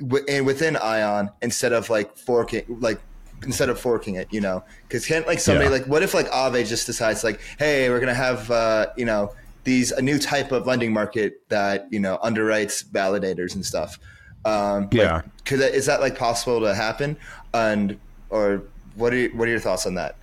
w- and within Ion instead of like forking like instead of forking it, you know, because can't like somebody yeah. like what if like Aave just decides like, hey, we're gonna have uh, you know these a new type of lending market that you know underwrites validators and stuff. Um, yeah, like, could that, is that like possible to happen? And or what are what are your thoughts on that?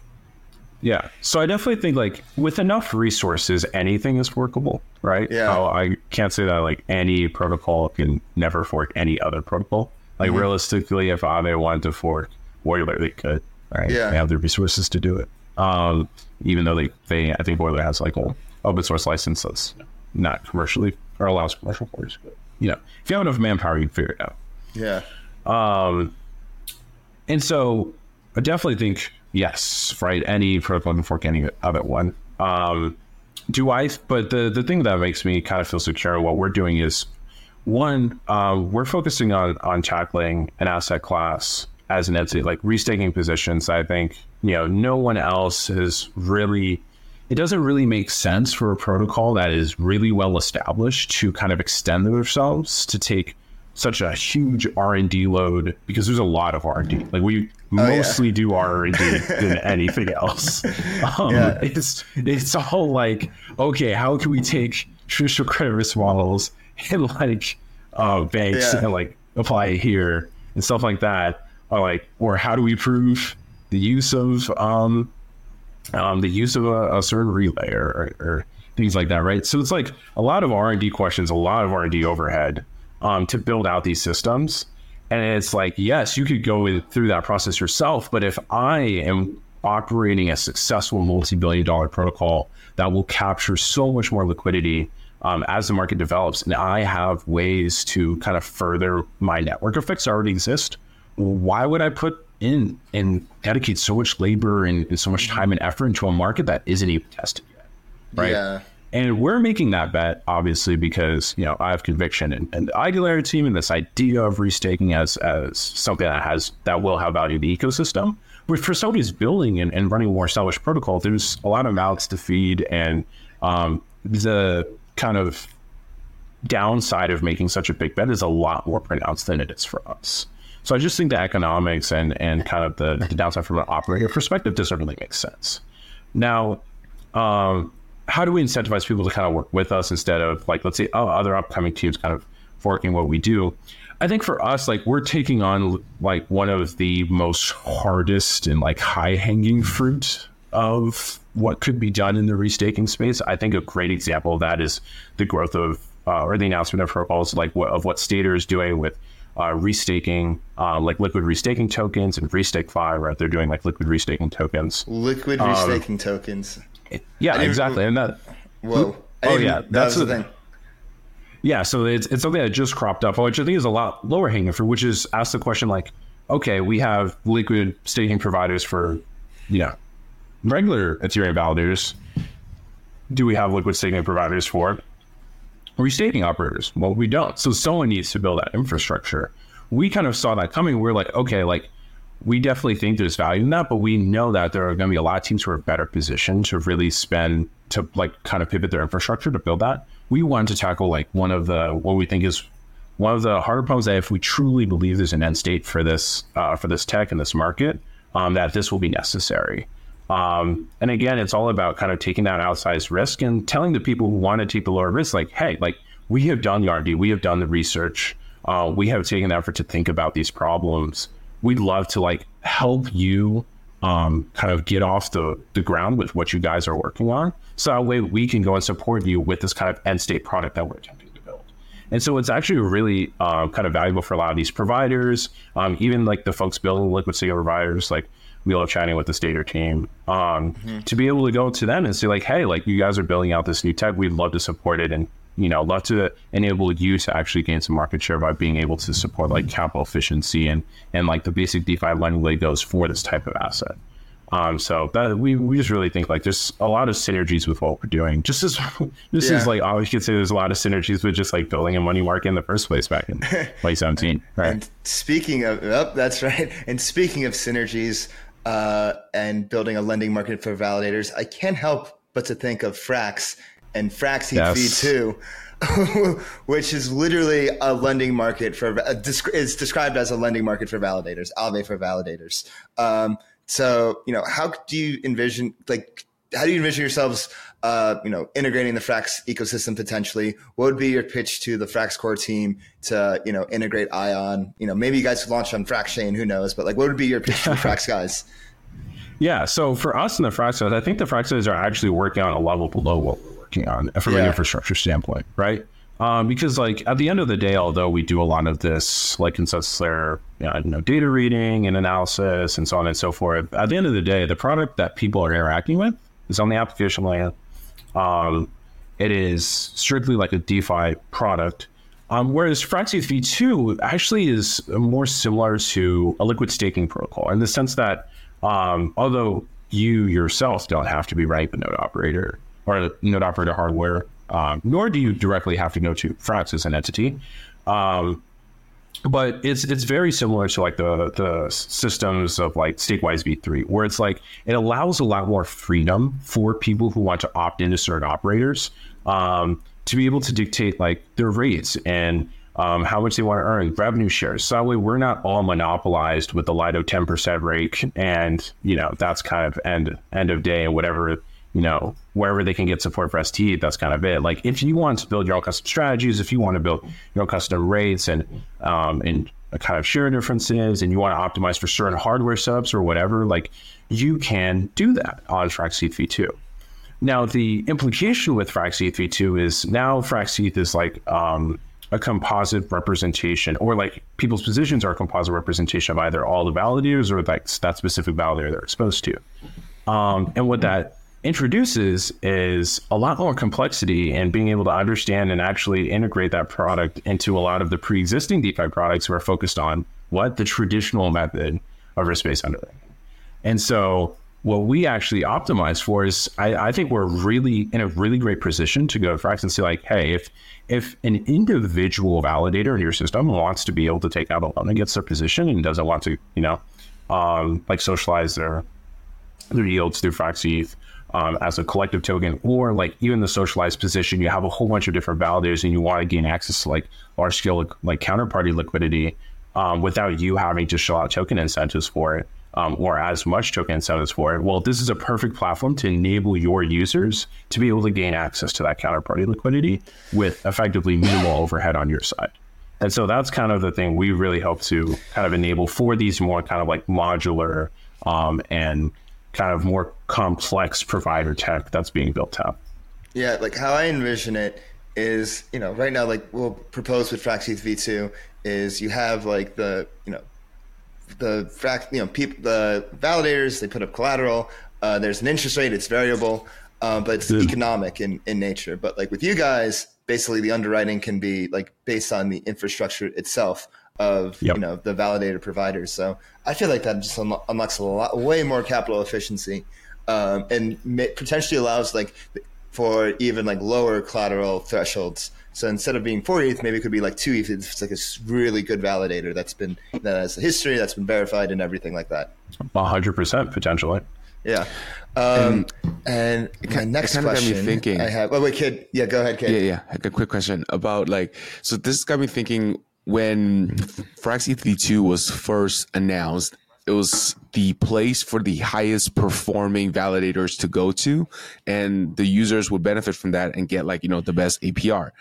Yeah, so I definitely think like with enough resources, anything is workable, right? Yeah, oh, I can't say that like any protocol can never fork any other protocol. Like mm-hmm. realistically, if Aave wanted to fork Euler, they could, right? Yeah, they have the resources to do it. Um, even though they, they I think Euler has like open source license that's not commercially or allows commercial forks. But you know, if you have enough manpower, you can figure it out. Yeah. Um, and so I definitely think yes, right? Any protocol fork any it one. Um, do I? But the the thing that makes me kind of feel secure what we're doing is one, um, we're focusing on on tackling an asset class as an entity, like restaking positions. I think you know no one else has really. It doesn't really make sense for a protocol that is really well established to kind of extend themselves to take such a huge R and D load because there's a lot of R and D. Like we oh, mostly yeah. do R and D than anything else. Um, yeah. It's it's all like okay, how can we take traditional credit risk models and like uh, banks yeah. and like apply it here and stuff like that, or like or how do we prove the use of um, um the use of a, a certain relay or, or, or things like that, right? So it's like a lot of R and D questions, a lot of R and D overhead um, to build out these systems and it's like, yes, you could go through that process yourself, but if I am operating a successful multi-billion dollar protocol that will capture so much more liquidity um, as the market develops, and I have ways to kind of further my network effects already exist, why would I put in and dedicate so much labor and, and so much time and effort into a market that isn't even tested yet? Right. Yeah. And we're making that bet, obviously, because you know I have conviction in, in the Ideality team and this idea of restaking as as something that has that will have value to the ecosystem. But for somebody who's building and, and running a more established protocol, there's a lot of mouths to feed, and um, the kind of downside of making such a big bet is a lot more pronounced than it is for us. So I just think the economics and and kind of the, the downside from an operator perspective doesn't really make sense. Now, um, how do we incentivize people to kind of work with us instead of like let's say oh other upcoming teams kind of forking what we do i think for us like we're taking on like one of the most hardest and like high hanging fruit of what could be done in the restaking space i think a great example of that is the growth of uh, or the announcement of protocols like what, of what Stader is doing with uh, restaking, uh, like liquid restaking tokens and RestakeFi, right? They're doing like liquid restaking tokens. Liquid um, restaking um, tokens. Yeah, exactly. And that. Whoa. Oh yeah, that's the thing. Yeah, so it's it's something that just cropped up, which I think is a lot lower hanging fruit. Which is ask the question like, okay, we have liquid staking providers for, you know, regular Ethereum validators. Do we have liquid staking providers for restaking operators? Well, we don't. So someone needs to build that infrastructure. We kind of saw that coming. We're like, okay, like we definitely think there's value in that, but we know that there are going to be a lot of teams who are better positioned to really spend to like kind of pivot their infrastructure to build that. We want to tackle like one of the what we think is one of the harder problems that if we truly believe there's an end state for this uh, for this tech and this market, um, that this will be necessary. Um, and again, it's all about kind of taking that outsized risk and telling the people who want to take the lower risk, like, hey, like we have done the R&D, we have done the research, uh, we have taken the effort to think about these problems we'd love to like help you um, kind of get off the, the ground with what you guys are working on. So that way we can go and support you with this kind of end state product that we're attempting to build. And so it's actually really um, kind of valuable for a lot of these providers, um, even like the folks building liquid staking providers, like we love chatting with the Stader team, um, mm-hmm. to be able to go to them and say like, hey, like you guys are building out this new tech, we'd love to support it and you know, love to enable you to actually gain some market share by being able to support like capital efficiency and and like the basic DeFi lending legos for this type of asset. Um, so that we, we just really think like there's a lot of synergies with what we're doing. Just as this yeah. is like I always could say there's a lot of synergies with just like building a money market in the first place back in 2017. Right. And speaking of, oh, that's right. And speaking of synergies uh, and building a lending market for validators, I can't help but to think of Frax and Frax yes. V2, which is literally a lending market for uh, is described as a lending market for validators, Aave for validators. Um, so, you know, how do you envision like how do you envision yourselves uh, you know, integrating the Frax ecosystem potentially? What would be your pitch to the Frax core team to, you know, integrate Ion? You know, maybe you guys could launch on Frax Chain, who knows? But like, what would be your pitch to the Frax guys? Yeah, so for us in the Frax guys, I think the Frax guys are actually working on a level below what working on from yeah. an infrastructure standpoint, right? Um, because like at the end of the day, although we do a lot of this like consensus layer, you know, data reading and analysis and so on and so forth, at the end of the day, the product that people are interacting with is on the application layer. Um, it is strictly like a DeFi product. Um, whereas Fraxeth V2 actually is more similar to a liquid staking protocol in the sense that um, although you yourself don't have to be the node operator or node operator hardware, um, nor do you directly have to go to Frax as an entity. Um, but it's it's very similar to like the the systems of like Stakewise V3, where it's like it allows a lot more freedom for people who want to opt into certain operators um, to be able to dictate like their rates and um, how much they want to earn, revenue shares. So that way we're not all monopolized with the Lido 10% rate, and you know that's kind of end end of day and whatever you know, wherever they can get support for ST, that's kind of it. Like if you want to build your own custom strategies, if you want to build your own custom rates and um, and kind of share differences, and you want to optimize for certain hardware subs or whatever, like you can do that on Frax v2. Now the implication with Frax v2 is now Frax is like um, a composite representation, or like people's positions are a composite representation of either all the validators or like that specific validator they're exposed to. Um, and what that introduces is a lot more complexity and being able to understand and actually integrate that product into a lot of the pre-existing DeFi products who are focused on what the traditional method of risk-based underwriting. And so what we actually optimize for is I, I, think we're really in a really great position to go to Frax and say like, hey, if if an individual validator in your system wants to be able to take out a loan against their position and doesn't want to, you know, um, like socialize their their yields through Frax ETH, um, as a collective token, or like even the socialized position, you have a whole bunch of different validators and you want to gain access to like large scale like counterparty liquidity um, without you having to shell out token incentives for it. Um, or as much token incentives for it. Well, this is a perfect platform to enable your users to be able to gain access to that counterparty liquidity with effectively minimal overhead on your side. And so that's kind of the thing we really hope to kind of enable for these more kind of like modular um, and kind of more complex provider tech that's being built out. Yeah, like how I envision it is, you know, right now, like we'll propose with FraxETH V2 is you have like the, you know, the frac, you know, people, the validators, they put up collateral. Uh, there's an interest rate, it's variable, uh, but it's Good. economic in, in nature. But like with you guys, basically the underwriting can be like based on the infrastructure itself of yep. you know the validator providers. So I feel like that just unlocks a lot, way more capital efficiency, um, and may, potentially allows like for even like lower collateral thresholds. So instead of being four ETH, maybe it could be like two ETH. It's like a really good validator that's been that has a history that's been verified and everything like that. hundred percent potentially. Yeah. Um, and, and my next question, thinking. I have. Oh wait, Kiet. Yeah, go ahead, Kiet. Yeah, yeah. A quick question about like. So this got me thinking when Frax ETH2 was first announced, it was the place for the highest performing validators to go to, and the users would benefit from that and get like you know the best APR.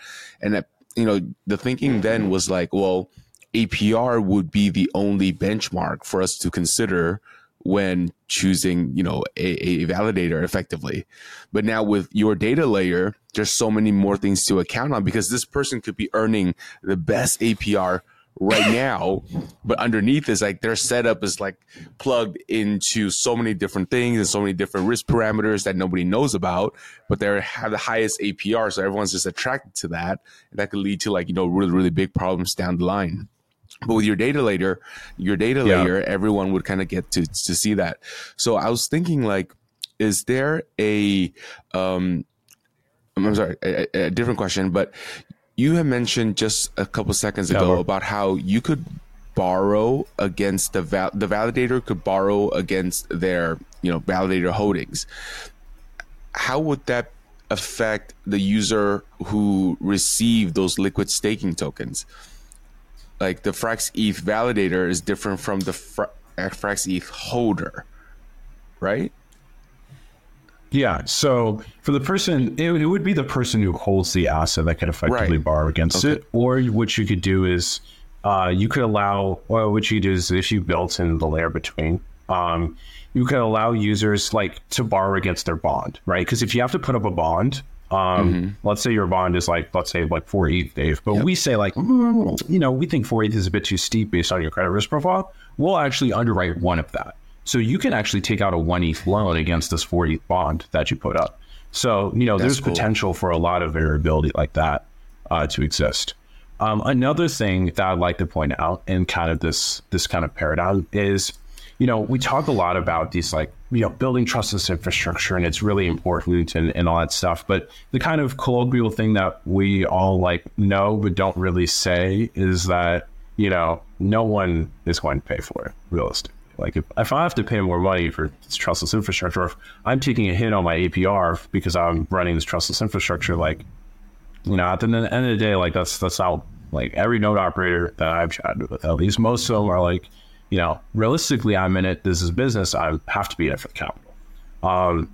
And that, you know the thinking then was like, well, APR would be the only benchmark for us to consider when choosing, you know, a, a validator effectively. But now with your data layer, there's so many more things to account on because this person could be earning the best APR right now, but underneath is like their setup is like plugged into so many different things and so many different risk parameters that nobody knows about, but they have the highest APR, so everyone's just attracted to that, and that could lead to like you know really really big problems down the line. But with your data layer, your data yeah. layer, everyone would kind of get to to see that. So I was thinking like, is there a um, I'm sorry, a, a, different question, but you have mentioned just a couple seconds ago about how you could borrow against the val- the validator could borrow against their you know validator holdings. How would that affect the user who received those liquid staking tokens? Like the Frax ETH validator is different from the Fra- Frax ETH holder, right? Yeah. So for the person, it, it, would be the person who holds the asset that could effectively right. borrow against okay. it. Or what you could do is uh, you could allow, well, what you do is if you built in the layer between, um, you could allow users like to borrow against their bond, right? Because if you have to put up a bond, um, mm-hmm. let's say your bond is like, let's say like four ETH, Dave, but yep. we say like, mm, you know, we think four ETH is a bit too steep based on your credit risk profile. We'll actually underwrite one of that. So you can actually take out a one ETH loan against this four ETH bond that you put up. So, you know, That's there's cool. potential for a lot of variability like that uh, to exist. Um, another thing that I'd like to point out in kind of this this kind of paradigm is, you know, we talk a lot about these like, you know, building trustless infrastructure and it's really important and, and all that stuff. But the kind of colloquial thing that we all like know but don't really say is that, you know, no one is going to pay for it realistically. Like if, if I have to pay more money for this trustless infrastructure, or if I'm taking a hit on my APR because I'm running this trustless infrastructure, like you know, at the end of the day, like that's that's how like every node operator that I've chatted with, at least most of them are like, you know, realistically, I'm in it. This is business. I have to be in it for the capital. Um,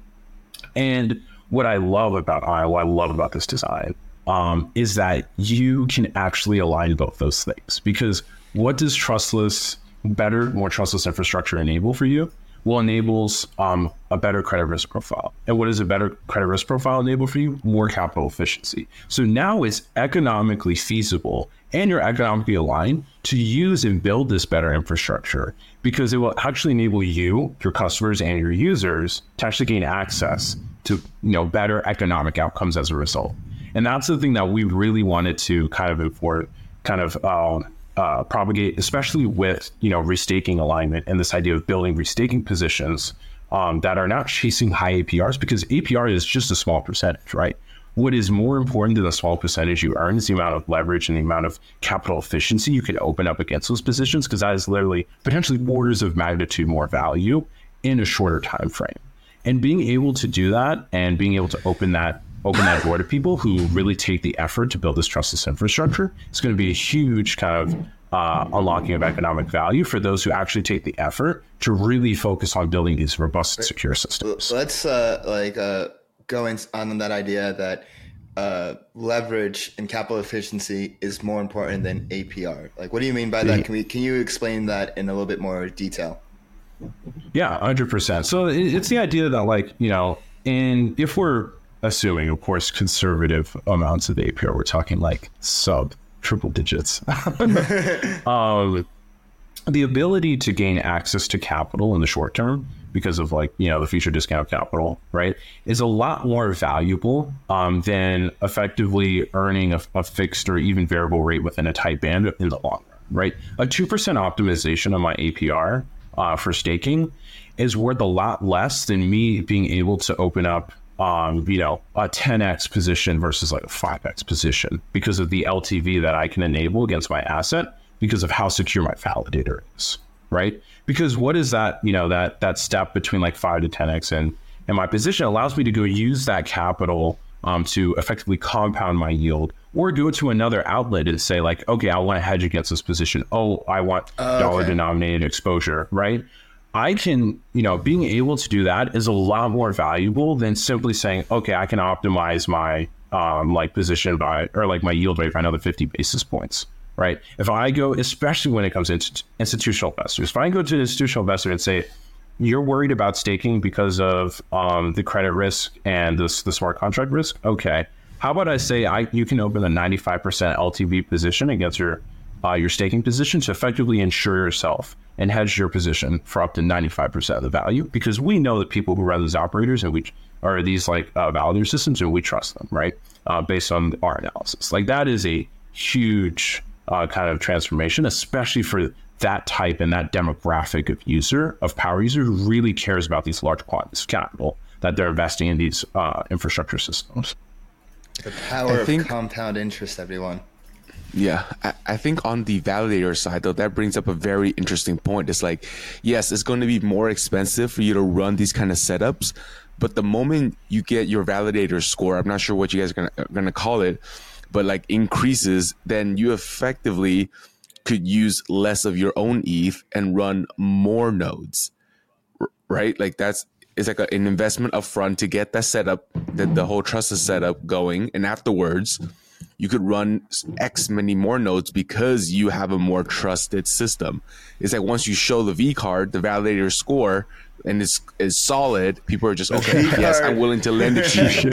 and what I love about I, what I love about this design, um, is that you can actually align both those things. Because what does trustless better, more trustless infrastructure enable for you? Well, enables um, a better credit risk profile. And what does a better credit risk profile enable for you? More capital efficiency. So now it's economically feasible and you're economically aligned to use and build this better infrastructure because it will actually enable you, your customers, and your users to actually gain access to you know better economic outcomes as a result. And that's the thing that we really wanted to kind of import, kind of uh, uh, propagate, especially with you know restaking alignment and this idea of building restaking positions um, that are not chasing high APRs because APR is just a small percentage, right? What is more important than the small percentage you earn is the amount of leverage and the amount of capital efficiency you can open up against those positions because that is literally potentially orders of magnitude more value in a shorter time frame. And being able to do that and being able to open that open that door to people who really take the effort to build this trustless infrastructure. It's going to be a huge kind of uh, unlocking of economic value for those who actually take the effort to really focus on building these robust, secure systems. Let's uh, like uh, go in on that idea that uh, leverage and capital efficiency is more important than APR. Like, what do you mean by that? Can we can you explain that in a little bit more detail? Yeah, hundred percent. So it's the idea that like you know, and if we're assuming, of course, conservative amounts of APR. We're talking like sub triple digits. um, the ability to gain access to capital in the short term because of like you know the future discount capital right is a lot more valuable um, than effectively earning a, a, fixed or even variable rate within a tight band in the long run right a 2% optimization on my apr uh, for staking is worth a lot less than me being able to open up um, you know, a 10x position versus like a 5x position because of the LTV that I can enable against my asset because of how secure my validator is, right? Because what is that, you know, that that step between like 5 to 10x and and my position allows me to go use that capital um, to effectively compound my yield or do it to another outlet and say like, okay, I want to hedge against this position. Oh, I want uh, dollar denominated exposure, right? I can, you know, being able to do that is a lot more valuable than simply saying, okay, I can optimize my um, like position by or like my yield rate by another 50 basis points, right? If I go, especially when it comes to institutional investors, if I go to an institutional investor and say, you're worried about staking because of um, the credit risk and this the smart contract risk, okay. How about I say I you can open a 95% LTV position against your uh, your staking position to effectively insure yourself and hedge your position for up to 95% of the value because we know that people who run these operators and we are these like uh, validator systems and we trust them, right? Uh, based on our analysis. Like that is a huge uh, kind of transformation, especially for that type and that demographic of user, of power user who really cares about these large quantities of capital that they're investing in these uh, infrastructure systems. The power I think, of compound interest, everyone. Yeah, I, I, think on the validator side, though, that brings up a very interesting point. It's like, yes, it's going to be more expensive for you to run these kind of setups, but the moment you get your validator score, I'm not sure what you guys are going uh, to call it, but like increases, then you effectively could use less of your own ETH and run more nodes, right? Like that's it's like a, an investment upfront to get that setup, that the whole trust is set up going, and afterwards you could run X many more nodes because you have a more trusted system. It's like once you show the V card, the validator score, and it's is solid, people are just okay. yes, I'm willing to lend it to you.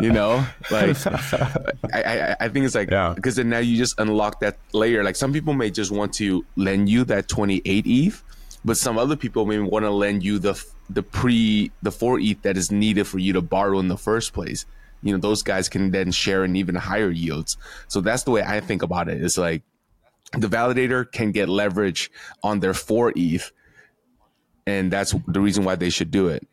you know, like I, I, I think it's like because yeah. then now you just unlock that layer. Like some people may just want to lend you that 28 ETH, but some other people may want to lend you the the pre the four ETH that is needed for you to borrow in the first place. You know, those guys can then share in even higher yields. So that's the way I think about it. It's like the validator can get leverage on their four ETH and that's the reason why they should do it.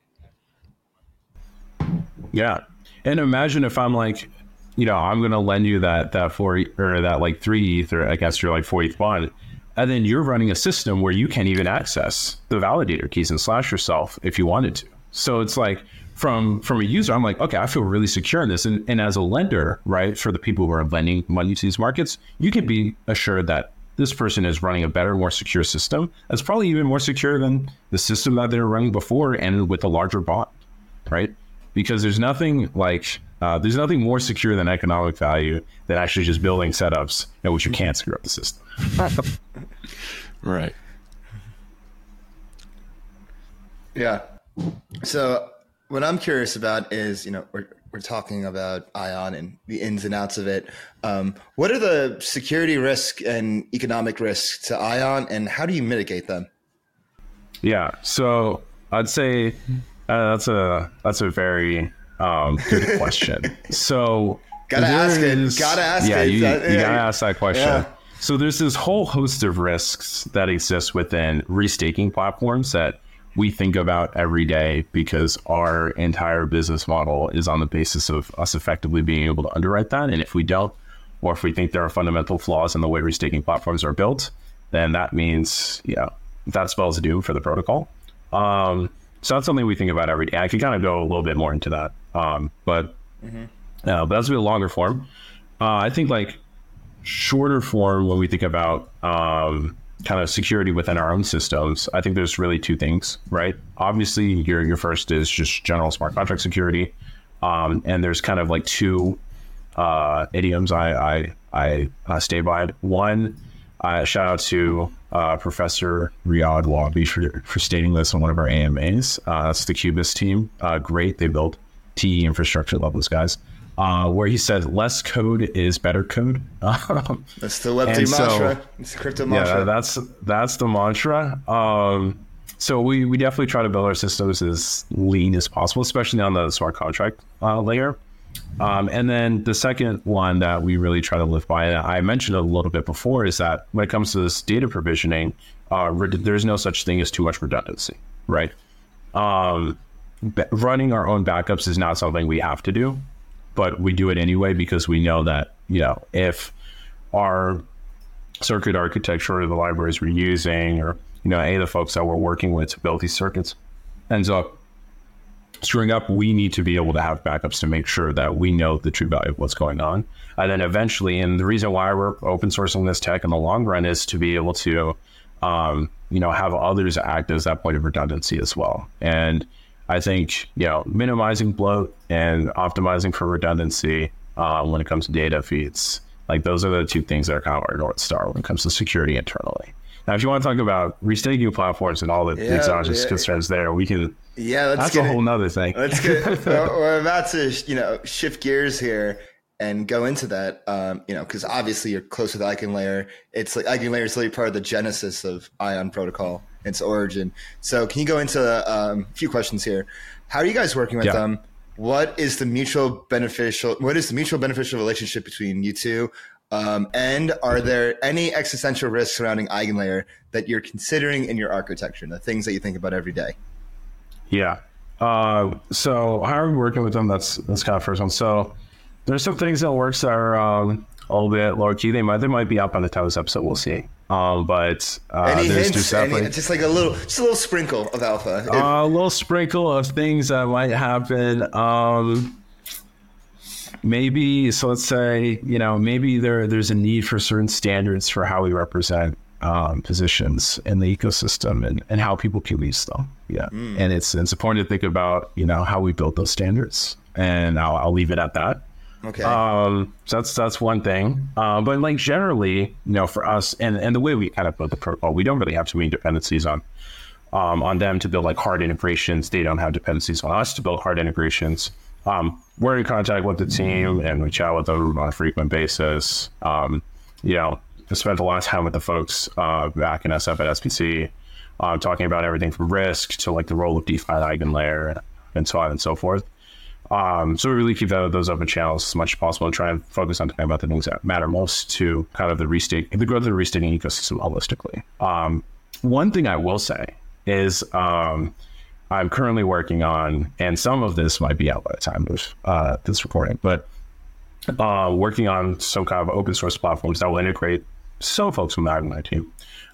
Yeah, and imagine if I'm like, you know, I'm to lend you that that four or that like three ETH or I guess you're like four ETH one, and then you're running a system where you can't even access the validator keys and slash yourself if you wanted to. So it's like from from a user, I'm like, okay, I feel really secure in this, and, and as a lender, right, for the people who are lending money to these markets, you can be assured that this person is running a better, more secure system. That's probably even more secure than the system that they were running before and with a larger bot, right? Because there's nothing like uh, there's nothing more secure than economic value than actually just building setups in which you can't screw up the system. right. Yeah. So what I'm curious about is, you know, we're we're talking about Ion and the ins and outs of it. Um, what are the security risk and economic risks to Ion, and how do you mitigate them? Yeah, so I'd say uh, that's a that's a very um, good question. so gotta ask is, it. Gotta ask yeah, it. You, you gotta ask that question. Yeah. So there's this whole host of risks that exist within restaking platforms that we think about every day because our entire business model is on the basis of us effectively being able to underwrite that. And if we don't, or if we think there are fundamental flaws in the way restaking platforms are built, then that means, yeah, that spells doom for the protocol. Um, so that's something we think about every day. I could kind of go a little bit more into that. Um, but, mm-hmm. uh, but that's a longer form. Uh, I think like shorter form when we think about um, kind of security within our own systems, I think there's really two things, right? Obviously, your your first is just general smart contract security, um, and there's kind of like two uh, idioms I I, I uh, stay by. One, uh, shout out to uh, Professor Riad Wahby for for stating this on one of our AMAs. Uh, that's the Cubist team. Uh, great, they built TE infrastructure. Love those guys uh, where he says less code is better code. that's the Web3 so, mantra. It's the crypto mantra. Yeah, that's that's the mantra. Um, so we, we definitely try to build our systems as lean as possible, especially on the smart contract uh, layer. Um, and then the second one that we really try to live by, and I mentioned a little bit before, is that when it comes to this data provisioning, uh, there's no such thing as too much redundancy, right? Um, running our own backups is not something we have to do but we do it anyway because we know that you know if our circuit architecture or the libraries we're using or you know any of the folks that we're working with to build these circuits ends up screwing up we need to be able to have backups to make sure that we know the true value of what's going on. And then eventually and the reason why we're open sourcing this tech in the long run is to be able to um, you know have others act as that point of redundancy as well. And I think you know minimizing bloat and optimizing for redundancy uh, when it comes to data feeds, like those are the two things that are kind of our north star when it comes to security internally. Now, if you want to talk about restaking platforms and all the yeah, exogenous yeah, concerns there, we can. Yeah, that's a whole nother thing. Let's get. we're about to, you know, shift gears here and go into that, um, you know, because obviously you're close with EigenLayer. It's like EigenLayer is really part of the genesis of Ion Protocol, its origin. So can you go into um, a few questions here? How are you guys working with yeah. them? What is the mutual beneficial? What is the mutual beneficial relationship between you two? Um, and are there any existential risks surrounding EigenLayer that you're considering in your architecture, the things that you think about every day? Yeah. Uh, so how are we working with them? That's that's kind of first one. So there's some things that works that are um, a little bit lower key. They might they might be up on the Taos episode. We'll see. Um, but uh, any hints? Any, just like a little, just a little sprinkle of alpha. Uh, a little sprinkle of things that might happen. Um, maybe so. Let's say you know maybe there there's a need for certain standards for how we represent um, positions in the ecosystem and, and how people can use them. Yeah, mm. and it's it's important to think about you know how we build those standards, and I'll, I'll leave it at that. Okay. Um, so that's that's one thing. Uh, but like generally, you know, for us and and the way we kind of build the protocol, we don't really have too many dependencies on um, on them to build like hard integrations. They don't have dependencies on us to build hard integrations. Um, we're in contact with the team and we chat with them on a frequent basis. Um, you know, I spent a lot of time with the folks uh, back in SF at SPC, uh, talking about everything from risk to like the role of DeFi and eigenlayer and so on and so forth. Um, so we really keep that, those open channels as much as possible and try and focus on talking about the things that matter most to kind of the restake, the growth of the restaking ecosystem holistically. Um, one thing I will say is um, I'm currently working on, and some of this might be out by the time of uh, this recording, but uh, working on some kind of open source platforms that will integrate some folks from the Iron team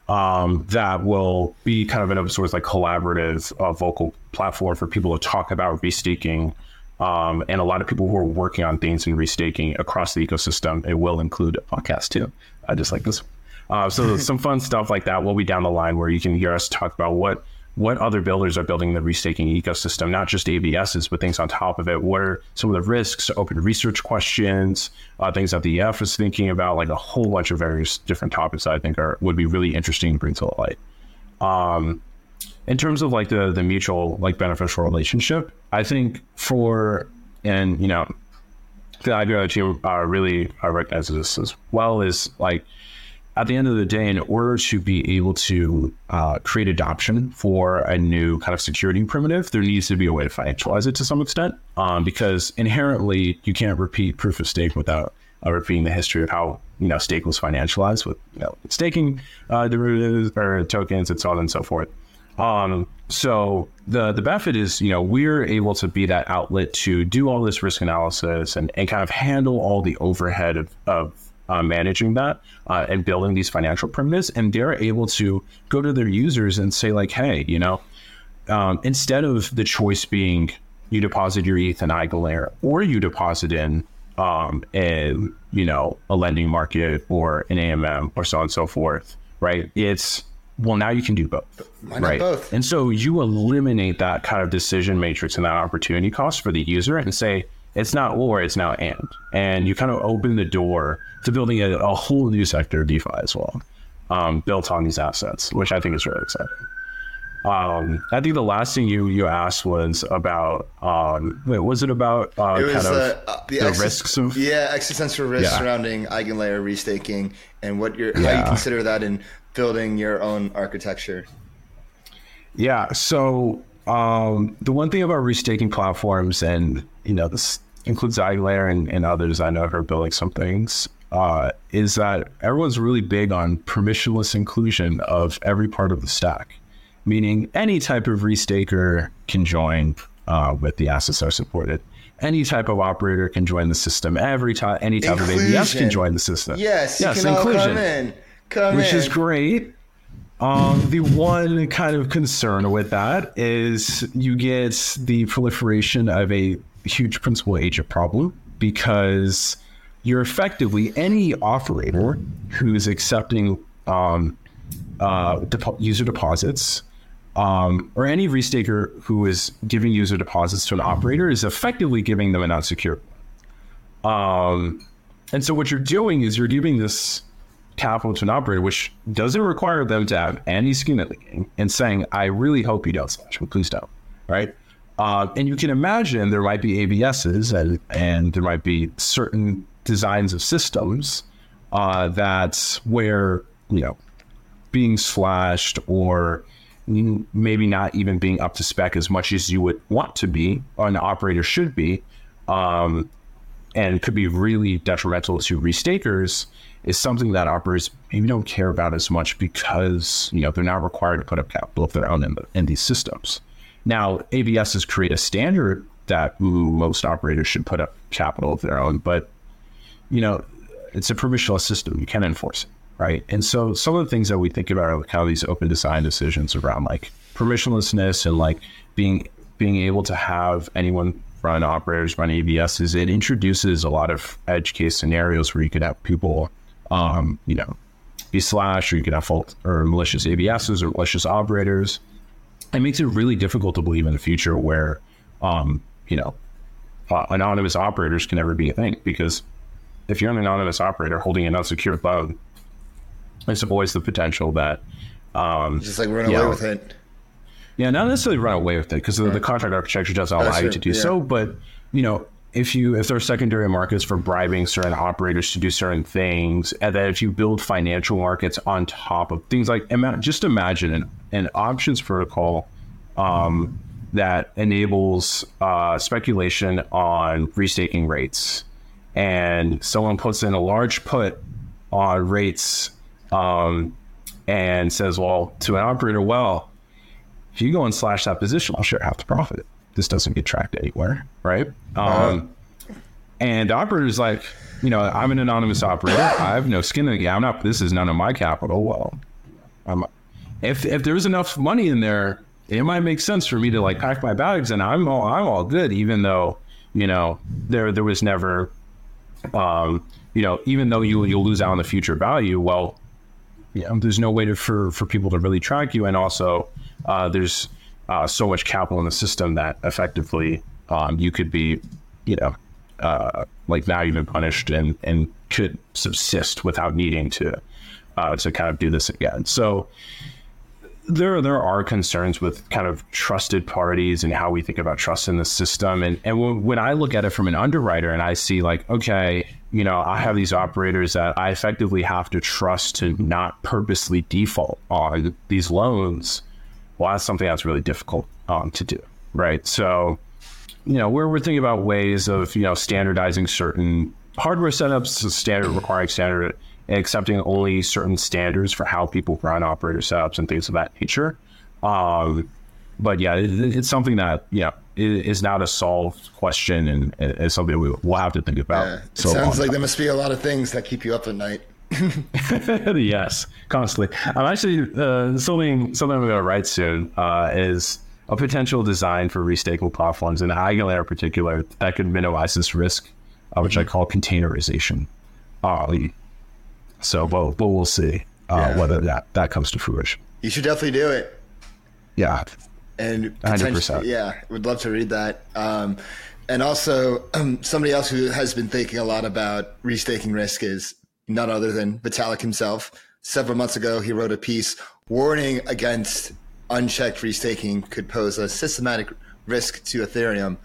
um, that will be kind of an open source, like collaborative, uh, vocal platform for people to talk about restaking um, and a lot of people who are working on things and restaking across the ecosystem. It will include a podcast too. I just like this. Uh, so some fun stuff like that will be down the line where you can hear us talk about what what other builders are building the restaking ecosystem, not just AVSs, but things on top of it. What are some of the risks, open research questions, uh, things that the EF is thinking about, like a whole bunch of various different topics that I think are would be really interesting to bring to light. Um, in terms of like the the mutual like beneficial relationship, I think for and you know the IBO team uh, really uh, recognizes this as well is like at the end of the day, in order to be able to uh, create adoption for a new kind of security primitive, there needs to be a way to financialize it to some extent, um, because inherently you can't repeat proof of stake without uh, repeating the history of how you know stake was financialized with you know, staking uh, derivatives or tokens and so on and so forth. Um, so the the benefit is, you know, we're able to be that outlet to do all this risk analysis and, and kind of handle all the overhead of, of uh, managing that uh, and building these financial primitives. And they're able to go to their users and say, like, hey, you know, um, instead of the choice being you deposit your ETH in EigenLayer or you deposit in um, a, you know, a lending market or an AMM or so on and so forth, right? It's well, now you can do both. right. Both? And so you eliminate that kind of decision matrix and that opportunity cost for the user and say, it's not or, it's now and. And you kind of open the door to building a, a whole new sector of DeFi as well, um, built on these assets, which I think is really exciting. Um, I think the last thing you you asked was about um, wait, was it about uh, it kind of uh, the, the risks of yeah existential risks yeah. surrounding eigenlayer restaking and what you're yeah. how you consider that in building your own architecture? Yeah. So um, the one thing about restaking platforms, and you know, this includes EigenLayer and, and others I know who are building some things, uh, is that everyone's really big on permissionless inclusion of every part of the stack. Meaning, any type of restaker can join uh, with the assets are supported. Any type of operator can join the system. Every time, any type inclusion. of AVS can join the system. Yes, yes, inclusion. Come which in. is great. Um, the one kind of concern with that is you get the proliferation of a huge principal agent problem because you're effectively any operator who's accepting um, uh, user deposits um, or any restaker who is giving user deposits to an operator is effectively giving them an unsecured. Um, and so what you're doing is you're giving this capital to an operator, which doesn't require them to have any skin in the game, and saying, "I really hope you don't slash, but please don't." Right? Uh, and you can imagine there might be AVSs and and there might be certain designs of systems uh, that's where you know being slashed or maybe not even being up to spec as much as you would want to be, or an operator should be, um, and could be really detrimental to restakers, is something that operators maybe don't care about as much because you know they're not required to put up capital of their own in, the, in these systems. Now, AVS has created a standard that most operators should put up capital of their own, but you know, it's a permissionless system. You can't enforce it, right? And so some of the things that we think about are kind of these open design decisions around like permissionlessness and like being being able to have anyone run operators run AVS is it introduces a lot of edge case scenarios where you could have people, um, you know, be slash or you could have fault or malicious AVSs or malicious operators. It makes it really difficult to believe in the future where, um, you know, uh, anonymous operators can never be a thing because if you're an anonymous operator holding an unsecured loan, there's always the potential that um, just like run away know, with it. Yeah, not necessarily run away with it because the, the, contract architecture doesn't allow you to do yeah. so. But you know, if you if there are secondary markets for bribing certain operators to do certain things, and then if you build financial markets on top of things like just imagine an, an options protocol um, that enables uh, speculation on restaking rates and someone puts in a large put on rates um, and says, well, to an operator, well, if you go and slash that position, I'll share half the profit. This doesn't get tracked anywhere, right? Uh-huh. Um, and the operator's like, you know, I'm an anonymous operator. I have no skin in the game. I'm not. This is none of my capital. Well, I'm, if if there's enough money in there, it might make sense for me to like pack my bags and I'm all I'm all good, even though you know there there was never um, you know, even though you you'll lose out on the future value, well, know, there's no way to, for for people to really track you, and also uh, there's uh, so much capital in the system that effectively um, you could be, you know, uh, like now you've been punished and and could subsist without needing to uh, to kind of do this again. So there there are concerns with kind of trusted parties and how we think about trust in the system and and when I look at it from an underwriter and I see like okay you know I have these operators that I effectively have to trust to not purposely default on these loans well that's something that's really difficult um, to do right so you know we're, we're thinking about ways of you know standardizing certain hardware setups standard requiring standard and accepting only certain standards for how people run operator setups and things of that nature. Um, but yeah, it, it's something that yeah is not a solved question, and it's something we will have to think about. Yeah. So sounds like there must be a lot of things that keep you up at night. yes, constantly. I'm actually uh, something something I'm going to write soon uh, is a potential design for restaking platforms in Eigenlayer in particular that could minimize this risk, uh, which mm-hmm. I call containerization. Uh, so, well, but we'll see uh, yeah. whether that that comes to fruition. You should definitely do it. Yeah, and hundred percent. Yeah, would love to read that. Um, and also, um, somebody else who has been thinking a lot about restaking risk is none other than Vitalik himself. Several months ago, he wrote a piece warning against unchecked restaking could pose a systematic risk to Ethereum.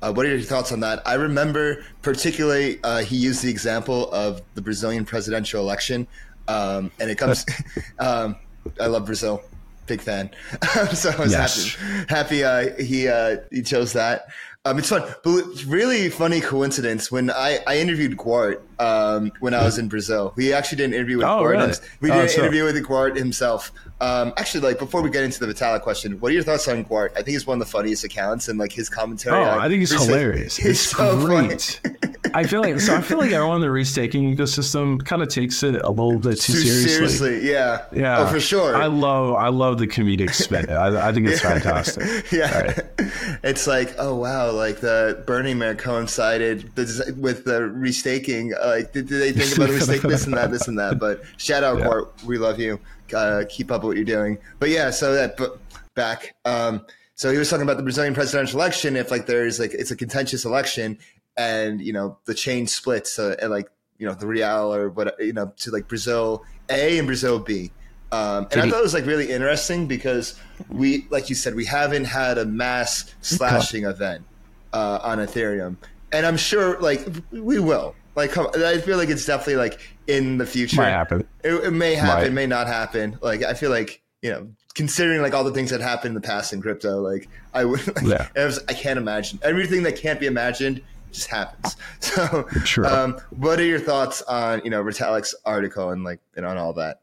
Uh, what are your thoughts on that? I remember particularly uh, he used the example of the Brazilian presidential election, um, and it comes. um, I love Brazil, big fan. so I was yes. happy. Happy uh, he uh, he chose that. Um, it's fun, but it's really funny coincidence. When I, I interviewed Gwart um, when I was in Brazil, we actually did an interview with oh, Gwart. Really? We did oh, an so. interview with Gwart himself. Um, actually, like before we get into the Vitalik question, what are your thoughts on Gwart? I think he's one of the funniest accounts, and like his commentary. Oh, I think he's hilarious. He's so great. I feel like so. I feel like everyone in the restaking ecosystem kind of takes it a little bit too, too seriously. Seriously, yeah, yeah, oh, for sure. I love, I love the comedic spin. I, I think it's yeah. fantastic. yeah, right. it's like, oh wow, like the Burning Man coincided with the restaking. Like, did, did they think about the restake this and that, this and that? But shout out, yeah. we love you uh, keep up with what you're doing. But yeah, so that but back. Um, so he was talking about the Brazilian presidential election. If like there's like it's a contentious election, and you know the chain splits, uh, and like you know the real or what you know to like Brazil A and Brazil B. Um, and I thought it was like really interesting because we, like you said, we haven't had a mass slashing event uh, on Ethereum, and I'm sure like we will. Like, I feel like it's definitely like in the future. Might happen. It, it may happen, Might. may not happen. Like, I feel like you know, considering like all the things that happened in the past in crypto, like I would, like, yeah. I, was, I can't imagine everything that can't be imagined just happens. So, True. Um, what are your thoughts on you know Vitalik's article and like and on all that?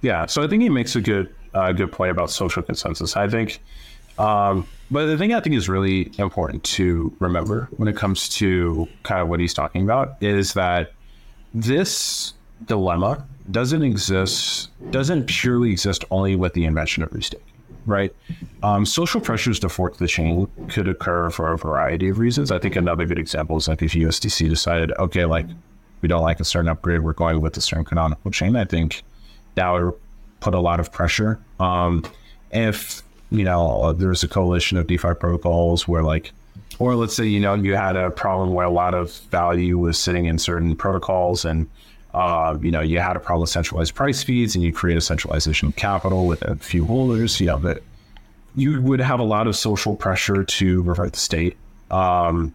Yeah, so I think he makes a good uh, good point about social consensus. I think, um, but the thing I think is really important to remember when it comes to kind of what he's talking about is that this dilemma doesn't exist doesn't purely exist only with the invention of restaking right? Um, social pressures to fork the chain could occur for a variety of reasons. I think another good example is like if usdc decided okay like we don't like a certain upgrade we're going with a certain canonical chain i think that would put a lot of pressure. Um, if you know there's a coalition of defi protocols where like or let's say you know you had a problem where a lot of value was sitting in certain protocols and uh, you know, you had a problem with centralized price feeds and you create a centralization of capital with a few holders, you know, that you would have a lot of social pressure to revert the state. Um,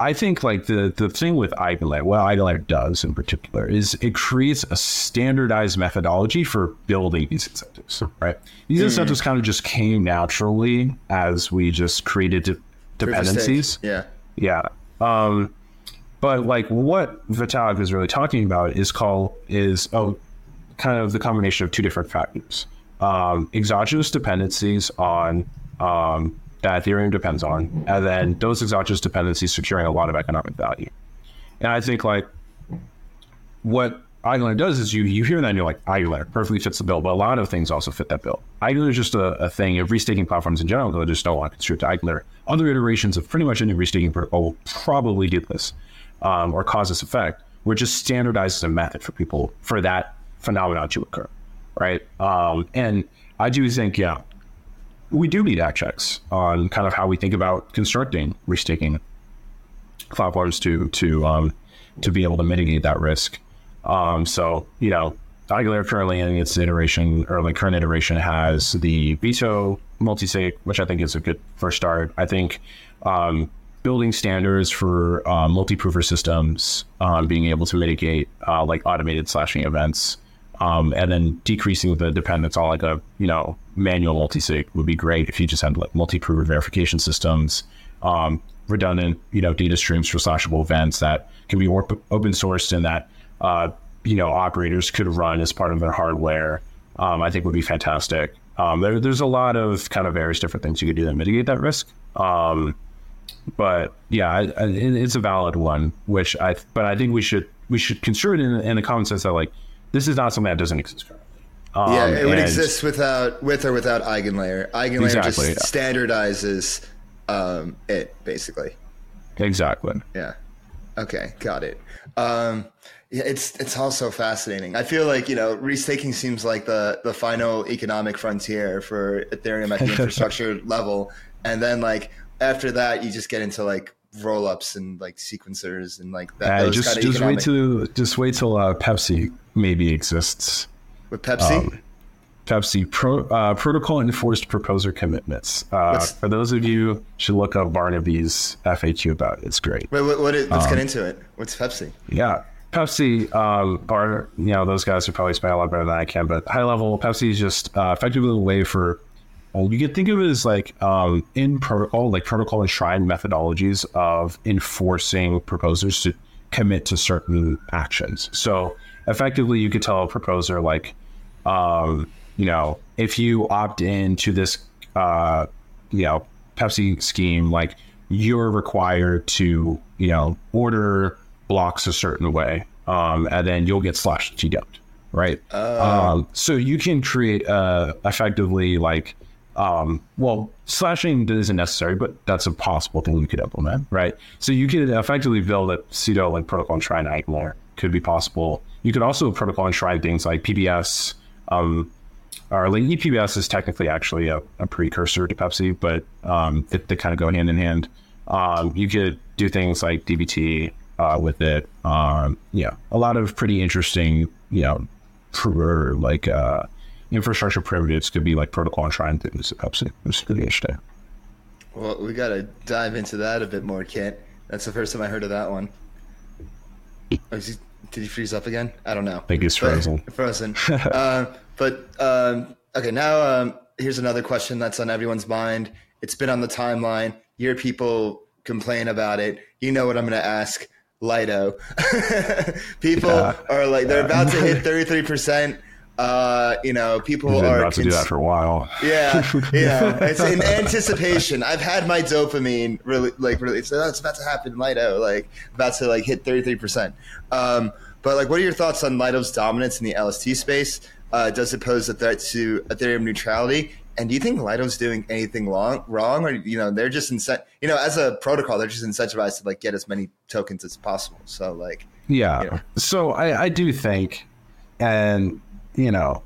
I think like the the thing with Eigenlayer, what Eigenlayer does in particular is it creates a standardized methodology for building these incentives, right? These mm. incentives kind of just came naturally as we just created dependencies. Yeah. Yeah. Um, but like what Vitalik is really talking about is called is oh kind of the combination of two different factors. Um, exogenous dependencies on um, that Ethereum depends on, and then those exogenous dependencies securing a lot of economic value. And I think like what Eigenlayer does is you you hear that and you're like Eigenlayer perfectly fits the bill, but a lot of things also fit that bill. Eigenlayer is just a, a thing of restaking platforms in general they just don't want to contribute to Eigenlayer. Other iterations of pretty much any restaking protocol will probably do this um, or cause this effect, we're just standardizes a method for people for that phenomenon to occur, right? Um, and I do think, yeah, we do need act checks on kind of how we think about constructing restaking platforms to to um, to be able to mitigate that risk. Um, so you know, Eigenlayer currently in its iteration or like current iteration has the veto multisig, which I think is a good first start. I think um, building standards for uh, multi-prover systems, um, being able to mitigate uh, like automated slashing events, um, and then decreasing the dependence on like a you know manual multi-sig would be great if you just had like multi-prover verification systems, um, redundant you know data streams for slashable events that can be open sourced and that uh, you know operators could run as part of their hardware. Um, I think would be fantastic. Um, there, there's a lot of kind of various different things you could do to mitigate that risk. Um, but yeah, I, I, it's a valid one. Which I, but I think we should we should consider it in, in the common sense that like this is not something that doesn't exist currently. Um, yeah, it would exist without with or without Eigenlayer. Eigenlayer exactly, just yeah. standardizes um, it basically. Exactly. Yeah. Okay, got it. Um, it's it's also fascinating. I feel like you know restaking seems like the the final economic frontier for Ethereum at the infrastructure level, and then like after that, you just get into like roll ups and like sequencers and like that. Uh, just just wait till just wait till uh, PEPC maybe exists. With PEPC. Um, PEPC pro, uh, protocol enforced proposer commitments. Uh, for those of you should look up Barnabé's FAQ about it. It's great. Wait, what, what is, let's um, get into it. What's PEPC? Yeah, PEPC um, are you know those guys are probably spend a lot better than I can, but high level PEPC is just uh, effectively a way for well, you can think of it as like um, in protocol, like protocol enshrined methodologies of enforcing proposers to commit to certain actions. So effectively, you could tell a proposer like, um, you know, if you opt in to this, uh, you know, PEPC scheme, like you're required to, you know, order blocks a certain way, um, and then you'll get slashed if you don't. Right. Uh. Um, so you can create uh, effectively like um, well, slashing isn't necessary, but that's a possible thing you could implement, right? So you could effectively build a pseudo like protocol enshrine Eigenlayer. Could be possible. You could also protocol enshrine things like PBS. Um, or like ePBS is technically actually a, a precursor to PEPC, but um, they, they kind of go hand in hand. Um, you could do things like DVT uh, with it. Um, yeah, a lot of pretty interesting, you know, like uh, infrastructure primitives could be like protocol enshrined things. PEPC. It's pretty interesting. Well, we got to dive into that a bit more, Kiet. That's the first time I heard of that one. Oh, he, did he freeze up again? I don't know. I think he's frozen. But, frozen. uh, but um, okay, now um, here's another question that's on everyone's mind. It's been on the timeline. You hear people complain about it. You know what I'm going to ask. Lido. people yeah. are like they're about to hit 33 percent uh, you know, people are about to do that for a while. Yeah, yeah. it's in anticipation. I've had my dopamine really, like, really. So that's about to happen. Lido, like, about to like hit thirty three percent. Um, but like, what are your thoughts on Lido's dominance in the LST space? Uh, does it pose a threat to Ethereum neutrality? And do you think Lido's doing anything wrong, wrong, or you know, they're just incent, you know, as a protocol, they're just incentivized to like get as many tokens as possible. So like, yeah. You know. So I, I do think, and you know,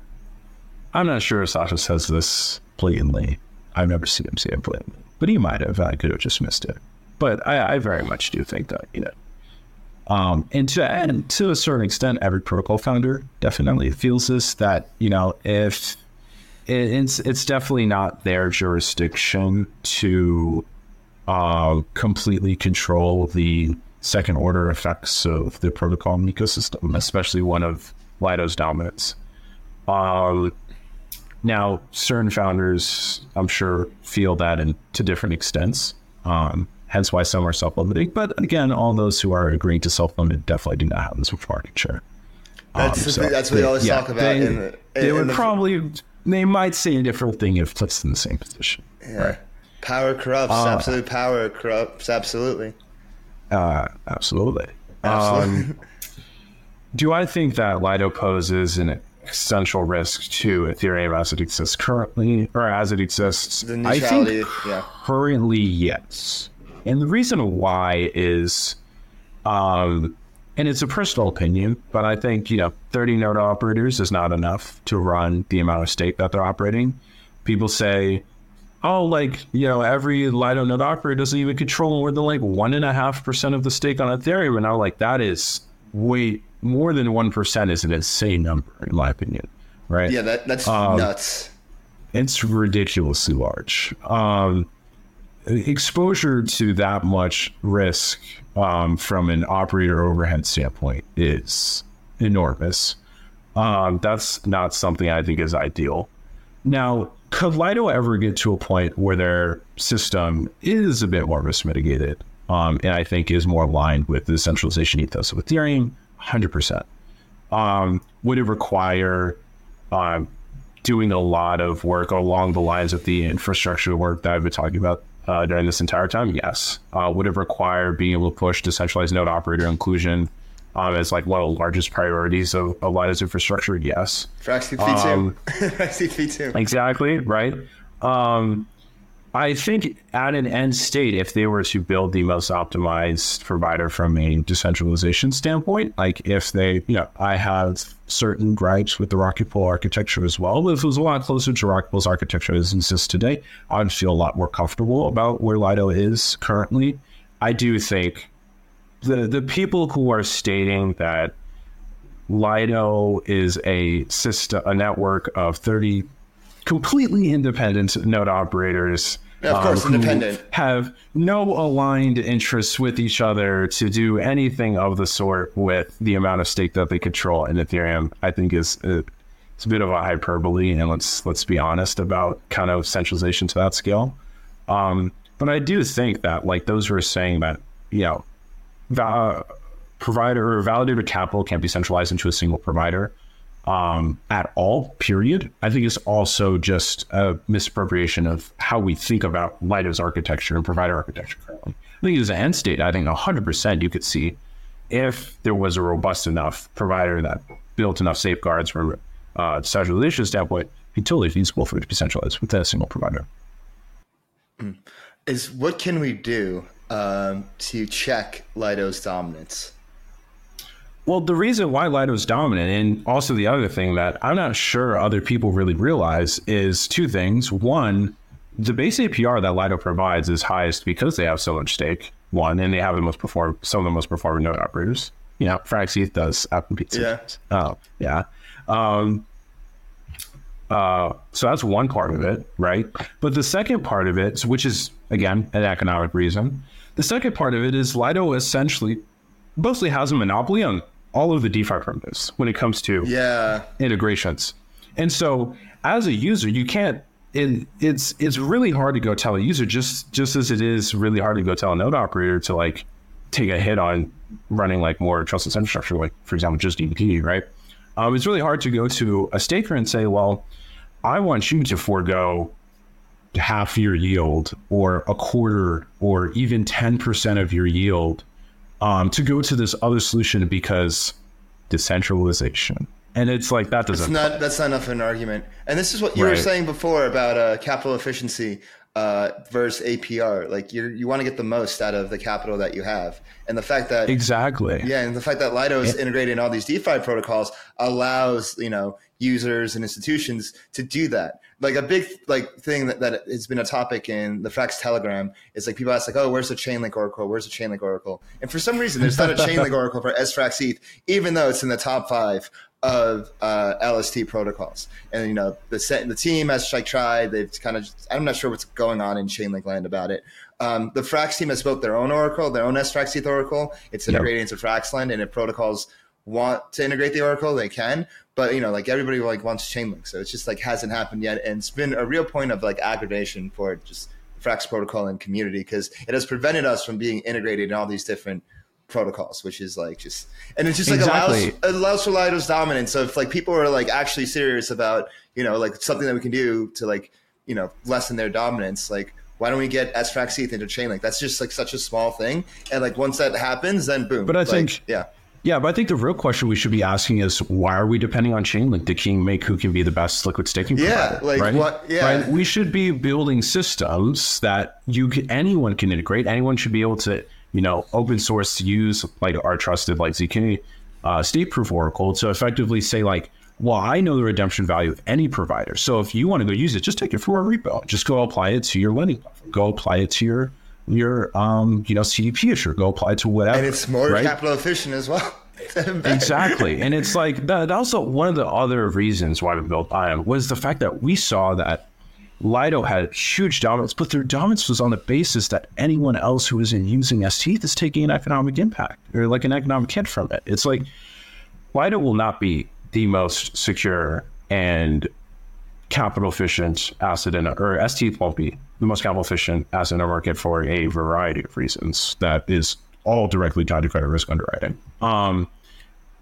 I'm not sure if Sasha says this blatantly. I've never seen him say it blatantly, but he might have. I could have just missed it. But I, I very much do think that, you know, um, and to and to a certain extent, every protocol founder definitely feels this that you know if it's it's definitely not their jurisdiction to uh, completely control the second order effects of the protocol ecosystem, especially one of Lido's dominance. Um, now, CERN founders, I'm sure, feel that in, to different extents. Um, hence why some are self-limiting. But again, all those who are agreeing to self-limit definitely do not have this market share. That's, um, so that's what they always yeah, talk about. They, in the, they would the, probably, they might say a different thing if placed in the same position. Yeah. Right? Power corrupts. Uh, absolute power corrupts. Absolutely. Uh, absolutely. Absolutely. Um, do I think that Lido poses an essential risk to Ethereum as it exists currently, or as it exists. I think yeah. currently, yes. And the reason why is, um, and it's a personal opinion, but I think you know, 30 node operators is not enough to run the amount of stake that they're operating. People say, oh, like you know, every Lido node operator doesn't even control more than like one and a half percent of the stake on Ethereum, and I'm like, that is way more than 1% is an insane number, in my opinion. Right? Yeah, that, that's um, nuts. It's ridiculously large. Um, exposure to that much risk um, from an operator overhead standpoint is enormous. Um, that's not something I think is ideal. Now, could Lido ever get to a point where their system is a bit more risk mitigated um, and I think is more aligned with the centralization ethos of Ethereum? 100%. Um, would it require um, doing a lot of work along the lines of the infrastructure work that I've been talking about uh, during this entire time? Yes. Uh, would it require being able to push decentralized node operator inclusion um, as like one of the largest priorities of, of Lido's infrastructure? Yes. For XCP2. Um, XCP2. Exactly, right? Um, I think at an end state, if they were to build the most optimized provider from a decentralization standpoint, like if they, you know, I have certain gripes with the Rocket Pool architecture as well. If it was a lot closer to Rocket Pool's architecture as it exists today, I'd feel a lot more comfortable about where Lido is currently. I do think the the people who are stating that Lido is a system, a network of 30 completely independent node operators of course, um, independent. Have no aligned interests with each other to do anything of the sort with the amount of stake that they control in Ethereum. I think is uh, it's a bit of a hyperbole, and let's let's be honest about kind of centralization to that scale. Um, but I do think that like those who are saying that you know, va- provider or validator capital can't be centralized into a single provider um, at all, period. I think it's also just a misappropriation of how we think about Lido's architecture and provider architecture currently. I think as an end state, I think 100% you could see if there was a robust enough provider that built enough safeguards from uh, centralization standpoint, be totally feasible for it to be centralized with a single provider. Hmm. Is what can we do um, to check Lido's dominance? Well, the reason why Lido is dominant, and also the other thing that I'm not sure other people really realize, is two things. One, the base APR that Lido provides is highest because they have so much stake. One, and they have the most perform some of the most performing node operators. You know, Frax ETH does Apple Pizza. Yeah. Oh, yeah. Um, uh, so that's one part of it, right? But the second part of it, which is again an economic reason, the second part of it is Lido essentially mostly has a monopoly on all of the DeFi primitives when it comes to yeah integrations. And so as a user, you can't it, it's it's really hard to go tell a user just just as it is really hard to go tell a node operator to like take a hit on running like more trustless infrastructure, like for example, just DVT, right? Um, it's really hard to go to a staker and say, well, I want you to forego half your yield or a quarter or even 10% of your yield um, to go to this other solution because decentralization. And it's like that doesn't. That's not that's not enough of an argument. And this is what you right. were saying before about uh, capital efficiency uh, versus APR. Like you you want to get the most out of the capital that you have, and the fact that exactly yeah, and the fact that Lido is integrated in all these DeFi protocols allows you know users and institutions to do that. Like a big like thing that, that has been a topic in the Frax Telegram is like people ask like, oh, where's the Chainlink Oracle? Where's the Chainlink Oracle? And for some reason, there's not a Chainlink Oracle for SFrax ETH, even though it's in the top five of uh, LST protocols. And you know, the set, the team has like tried. They've kind of I'm not sure what's going on in Chainlink land about it. Um, the Frax team has built their own Oracle, their own SFrax ETH Oracle. It's integrated yep. into Fraxlend, and if protocols want to integrate the Oracle, they can. But you know, like everybody like wants Chainlink, so it's just like hasn't happened yet, and it's been a real point of like aggravation for just Frax protocol and community because it has prevented us from being integrated in all these different protocols, which is like just and it's just like exactly. allows allows for Lido's dominance. So if like people are like actually serious about you know like something that we can do to like you know lessen their dominance, like why don't we get SFrax ETH into Chainlink? That's just like such a small thing, and like once that happens, then boom. But I like, think yeah. Yeah, but I think the real question we should be asking is why are we depending on Chainlink to king make who can be the best liquid staking yeah, provider? Like right? what? Yeah, right? We should be building systems that you can, anyone can integrate. Anyone should be able to you know, open source to use like our trusted like ZK uh, state proof oracle to effectively say like, well, I know the redemption value of any provider. So if you want to go use it, just take it from our repo. Just go apply it to your lending platform. Go apply it to your your um, you know CDP issue. Go apply to whatever. And it's more right? capital efficient as well. exactly. And it's like that also one of the other reasons why we built Ion was the fact that we saw that Lido had huge dominance, but their dominance was on the basis that anyone else who isn't using ST is taking an economic impact or like an economic hit from it. It's like Lido will not be the most secure and capital efficient asset in a, or ST be the most capital efficient asset in a market for a variety of reasons that is all directly tied to credit risk underwriting. Um,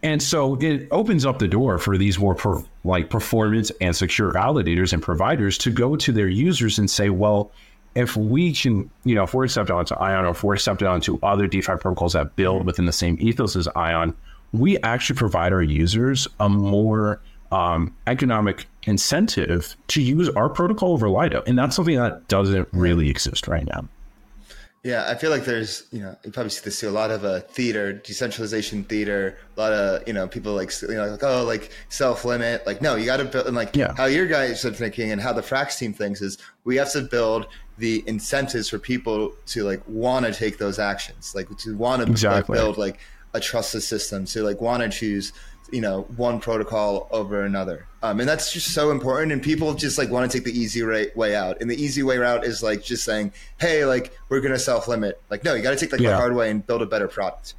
and so it opens up the door for these more per, like performance and secure validators and providers to go to their users and say, well, if we can, you know, if we're accepted onto Ion or if we're accepted onto other DeFi protocols that build within the same ethos as Ion, we actually provide our users a more um, economic incentive to use our protocol over Lido. And that's something that doesn't really exist right now. Yeah, I feel like there's, you know, you probably see this too. A lot of uh, theater, decentralization theater. A lot of, you know, people like, you know, like oh, like self limit. Like, no, you got to build. And like, yeah. how your guys are thinking, and how the Frax team thinks is, we have to build the incentives for people to like want to take those actions, like to want to exactly. like, build like a trusted system, to like want to choose you know one protocol over another. Um, and that's just so important. And people just like want to take the easy way out. And the easy way out is like just saying hey like we're gonna self limit like no you got to take like yeah. the hard way and build a better product.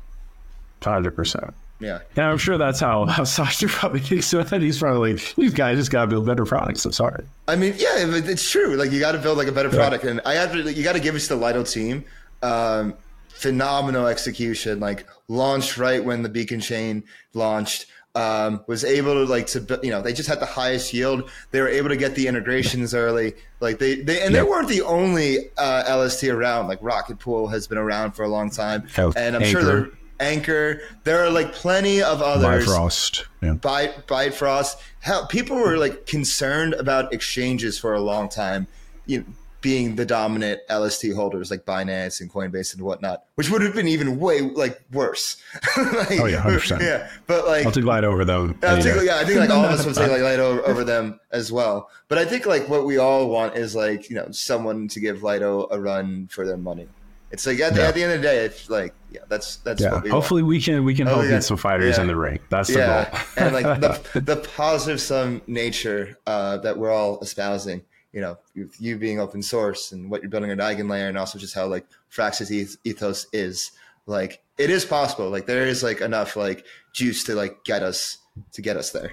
100% yeah. Yeah i'm sure that's how how Sasha probably thinks so that he's probably like these guys just gotta build better products. I'm sorry. I mean yeah it's true. Like you got to build like a better product. And i have to you got to give it to the lido team. Um, phenomenal execution. Like launched right when the beacon chain launched um, was able to like to you know they just had the highest yield. They were able to get the integrations early. Like they they and yep. they weren't the only uh, LST around. Like Rocket Pool has been around for a long time, and I'm Anchor. sure they're Anchor. There are like plenty of others. Bifrost. Yeah. Byte Bifrost. Hell, people were like concerned about exchanges for a long time. You know, being the dominant LST holders like Binance and Coinbase and whatnot, which would have been even way like worse. like, oh yeah, hundred percent. Yeah, but like I'll take Lido over them. I'll take, yeah, I think like all of us would take like Lido over, over them as well. But I think like what we all want is like you know someone to give Lido a run for their money. It's like at the, yeah. at the end of the day, it's like yeah, that's that's yeah. We Hopefully, want. we can we can oh, help yeah. get some fighters in the ring. That's the goal. and like the the positive sum nature uh, that we're all espousing you know, you being open source and what you're building at Eigenlayer and also just how like Frax's ethos is. like it is possible. Like there is like enough like juice to like get us to get us there.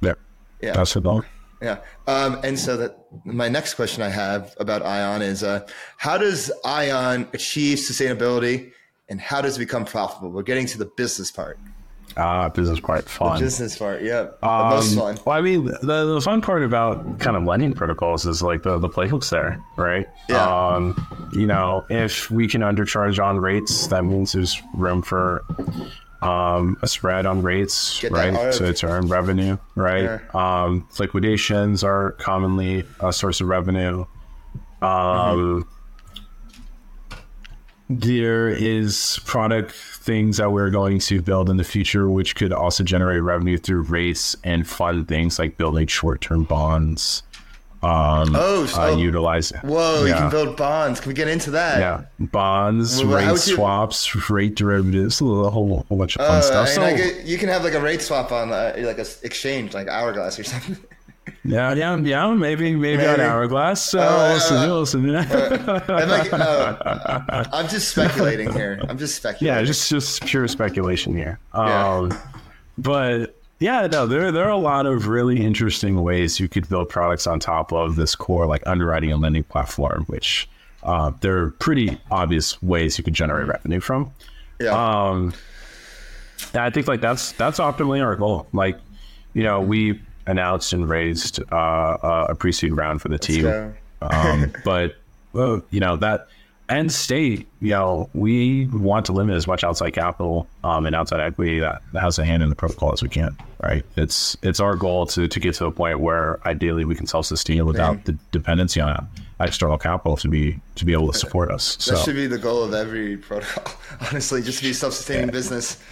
Yeah, Yeah. that's the goal. Yeah. Um, and so that my next question I have about Ion is uh, how does Ion achieve sustainability and how does it become profitable? We're getting to the business part. Ah, business part fun. The Business part, yeah. the most Um, fun. Well, I mean, the, the fun part about kind of lending protocols is like the, the playbooks there, right? Yeah. Um, you know, if we can undercharge on rates, that means there's room for um, a spread on rates, Get right? So to earn revenue, right? Um, liquidations are commonly a source of revenue. Um, there is product things that we're going to build in the future, which could also generate revenue through rates and fun things like building short-term bonds. Um, Oh, so- uh, utilize Whoa, you can build bonds. Can we get into that? yeah, bonds, Well, rate you- swaps, rate derivatives, a whole, whole bunch of fun Uh, stuff. So, get- you can have like a rate swap on uh, like a exchange, like Hourglass or something. yeah, yeah, yeah, maybe, maybe, on Maybe. hourglass. So, Uh, listen, listen. I'm, like, uh, I'm just speculating here. I'm just speculating. yeah, just just pure speculation here. Yeah. Um, but yeah, no, there there are a lot of really interesting ways you could build products on top of this core like underwriting and lending platform, which uh, there are pretty obvious ways you could generate revenue from. yeah. Um, I think like that's that's optimally our goal. Like, you know, we announced and raised uh, uh, a pre-seed round for the team um, but well, you know that end state, you know, we want to limit as much outside capital um, and outside equity that, has a hand in the protocol as we can. Right? It's it's our goal to to get to a point where ideally we can self sustain without the dependency on external capital to be to be able to support us. So that should be the goal of every protocol, honestly, just to be self-sustaining business,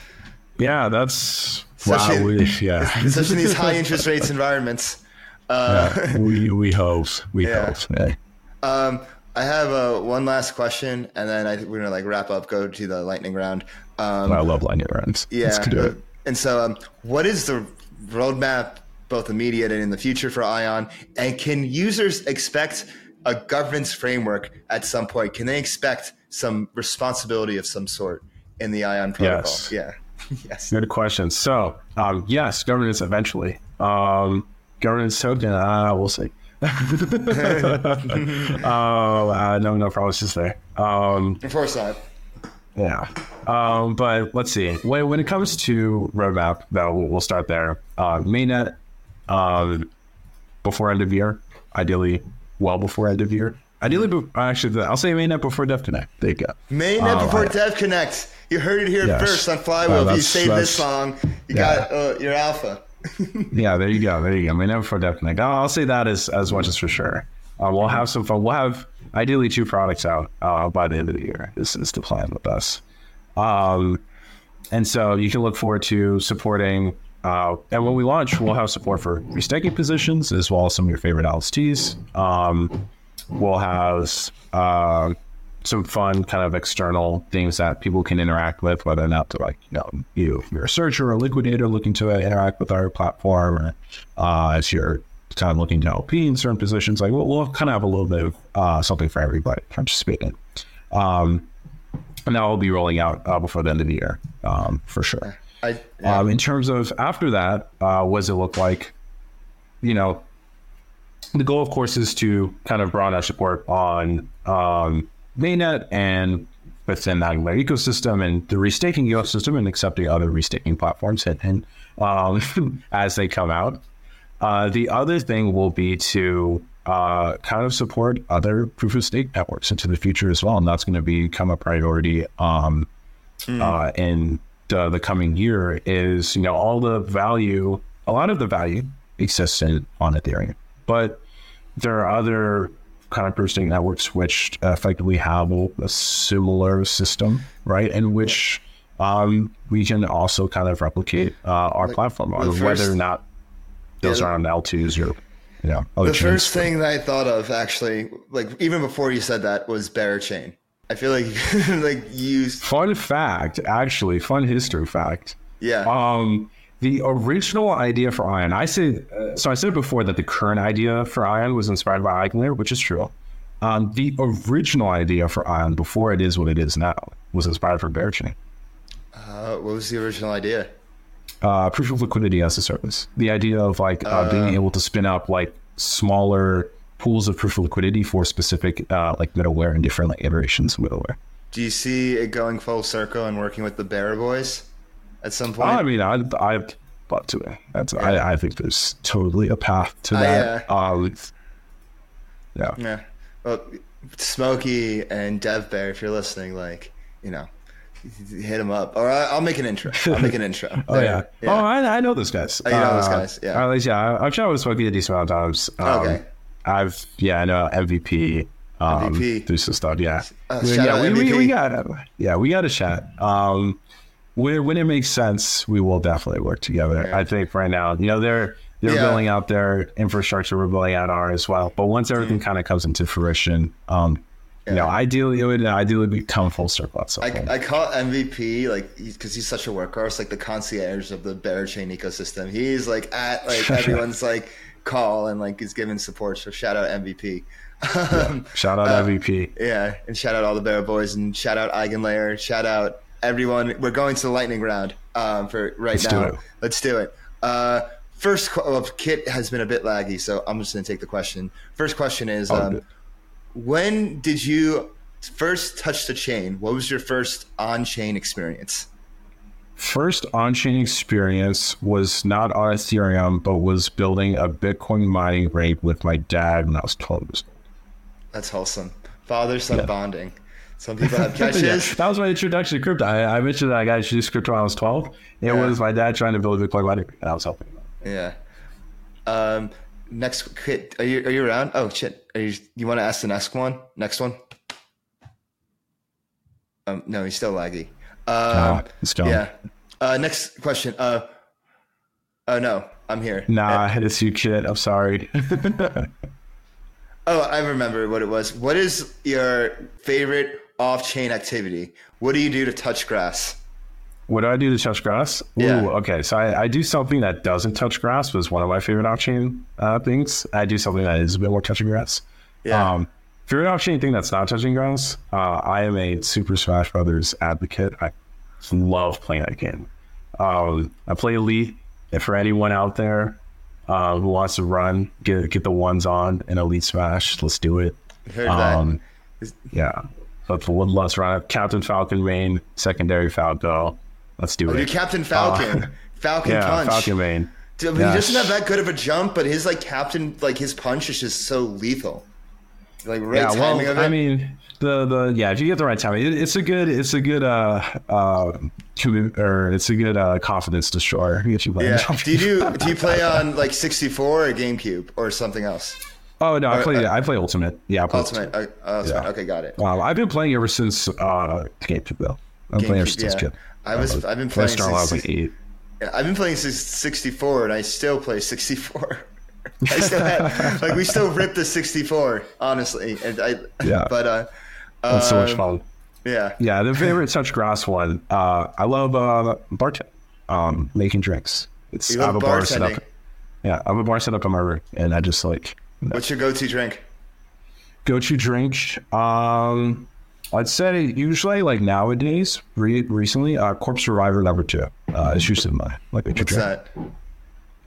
yeah, that's wow. Especially- We, yeah. especially in these high interest rates environments. Uh, Yeah, we we hope we Yeah. hope. Yeah. Um, I have uh, one last question, and then I think we're gonna like wrap up, go to the lightning round. Um, I love lightning rounds. yeah, Let's do it. and so um, what is the roadmap, both immediate and in the future for Ion? And can users expect a governance framework at some point? Can they expect some responsibility of some sort in the Ion protocol? Yes. Yeah. yes. Good question. So, um, yes, governance eventually. Um, governance token, uh, we'll see. oh, uh, no, no promises there. Um, Of course not. yeah. Um, but let's see. When, when it comes to roadmap, though, we'll, we'll start there. Uh, mainnet um, before end of year, ideally, well before end of year. Ideally, be- actually, I'll say mainnet before DevConnect. There you go. Mainnet Oh, before I- DevConnect. You heard it here Yes. first on Flywheel. if you save this song, you yeah. got uh, your alpha. Yeah, there you go. There you go. I before never for DevConnect. I'll, I'll say that as, as much as for sure. Uh, we'll have some fun. We'll have ideally two products out uh, by the end of the year. This is the plan with us. Um, and so you can look forward to supporting. Uh, and when we launch, we'll have support for restaking positions as well as some of your favorite LSTs. Um, we'll have uh, some fun kind of external things that people can interact with, whether or not to like, you know, you, you're a searcher or a liquidator looking to interact with our platform, or uh, if you're kind of looking to LP in certain positions, like we'll, we'll kind of have a little bit of uh, something for everybody participating. Um, and that will be rolling out uh, before the end of the year, um, for sure. I, yeah. Um, in terms of after that, uh, what does it look like? You know, the goal, of course, is to kind of broaden our support on um, mainnet and within that ecosystem and the restaking ecosystem and accepting other restaking platforms and, and um, as they come out. Uh, the other thing will be to uh, kind of support other proof of stake networks into the future as well, and that's going to become a priority um, uh, in the, the coming year. Is you know all the value, a lot of the value exists in on Ethereum, but there are other kind of stake networks which effectively have a, a similar system, right? In which um, we can also kind of replicate uh, our platform on the whether or not those Yeah, are on L2s or you know other the chains. first thing that I thought of, actually, like even before you said that, was Berachain. I feel like like you, Fun fact, actually, fun history fact. yeah, Um, the original idea for Ion, I said, uh, so I said before that the current idea for Ion was inspired by Eigenlayer, which is true. Um, the original idea for Ion, before it is what it is now, was inspired from Berachain. Uh, what was the original idea? Uh, proof of liquidity as a service. The idea of like uh, being able to spin up like smaller pools of proof of liquidity for specific uh, like middleware and different like iterations of middleware. Do you see it going full circle and working with the Bear Boys at some point? I mean, I I love to it. That's yeah. I, I think there's totally a path to that. Uh, um, yeah. Yeah. Well, Smokey and Dev Bear, if you're listening, like you know, hit them up, or I, will make an intro. I'll make an intro. oh yeah. yeah. Oh, I, I know those guys. Oh, you know uh, those guys. Yeah. At least yeah, I've chatted with Smokey a decent amount of times. Um, okay. I've yeah, I know MVP. Um, MVP. Do some stuff. Yeah. Uh, we, yeah, we, we, we, got yeah, we got a chat. Um, when, when it makes sense, we will definitely work together. Yeah. I think right now, you know, they're they're yeah. building out their infrastructure. We're building out ours as well. But once everything mm-hmm. kind of comes into fruition, um, yeah. you know, ideally it would ideally become full circle. I, I call MVP like because he's such a workhorse, like the concierge of the Berachain ecosystem. He's like at like everyone's like call and like is giving support. So shout out MVP. Shout out uh, MVP. Yeah, and shout out all the Bear Boys and shout out Eigenlayer. Shout out everyone. We're going to the lightning round um, for right Let's now. Do Let's do it. Uh, first, well, Kiet has been a bit laggy, so I'm just going to take the question. First question is, oh, um, when did you first touch the chain? What was your first on-chain experience? First on-chain experience was not on Ethereum, but was building a Bitcoin mining rig with my dad when I was 12 years old. That's wholesome. Father-son yeah. bonding. Some people have catches. yeah, that was my introduction to crypto. I, I, mentioned that I got introduced to crypto when I was 12. It yeah. was my dad trying to build a Bitcoin mining, and I was helping. Yeah. Um, next, are you are you around? Oh shit! Are you you want to ask the next one? Next one? Um, no, he's still laggy. Um, still. Yeah. Uh, next question. Uh, oh no, I'm here. Nah, I had it's you, kid. I'm sorry. oh, I remember what it was. What is your favorite off-chain activity? What do you do to touch grass? What do I do to touch grass? Ooh, yeah. Okay, so I, I, do something that doesn't touch grass. Was one of my favorite off-chain uh, things. I do something that is a bit more touching grass. Yeah. Um, favorite off-chain thing that's not touching grass. Uh, I am a Super Smash Brothers advocate. I love playing that game. Um, I play Elite. And for anyone out there uh, who wants to run, get get the ones on in Elite Smash, let's do it. Heard um, that. Yeah. But for let's run Captain Falcon main, secondary Falco. Let's do oh, it. Dude, Captain Falcon. Uh, Falcon yeah, punch. Falcon main. Dude, yes. He doesn't have that good of a jump, but his like captain, like his punch is just so lethal. Like right yeah, timing well, of it. I mean, the the yeah, if you get the right timing, it, it's a good it's a good uh uh or it's a good uh confidence destroyer. If you play. yeah. do you do do you play on like sixty four or GameCube or something else? Oh no, I play uh, I play Ultimate. Yeah, I play Ultimate. Ultimate. Uh, Ultimate. Yeah. Okay, got it. Um, I've been playing ever since uh GameCube though. I'm GameCube, playing ever since yeah. kid. I was. I've been playing. Since, I was like eight. I've been playing since '64, and I still play '64. I still have, like we still rip the 64, honestly. And I, yeah. But uh, that's so much um, fun. Yeah. Yeah. The favorite touch grass one. Uh, I love uh, bartending, um, making drinks. It's I have a bar set up. Yeah, I have a bar set up on my room, and I just like. What's your go-to drink? Go-to drink. Um, I'd say usually like nowadays, re- recently, uh, Corpse Reviver number two uh, is usually my like What's drink.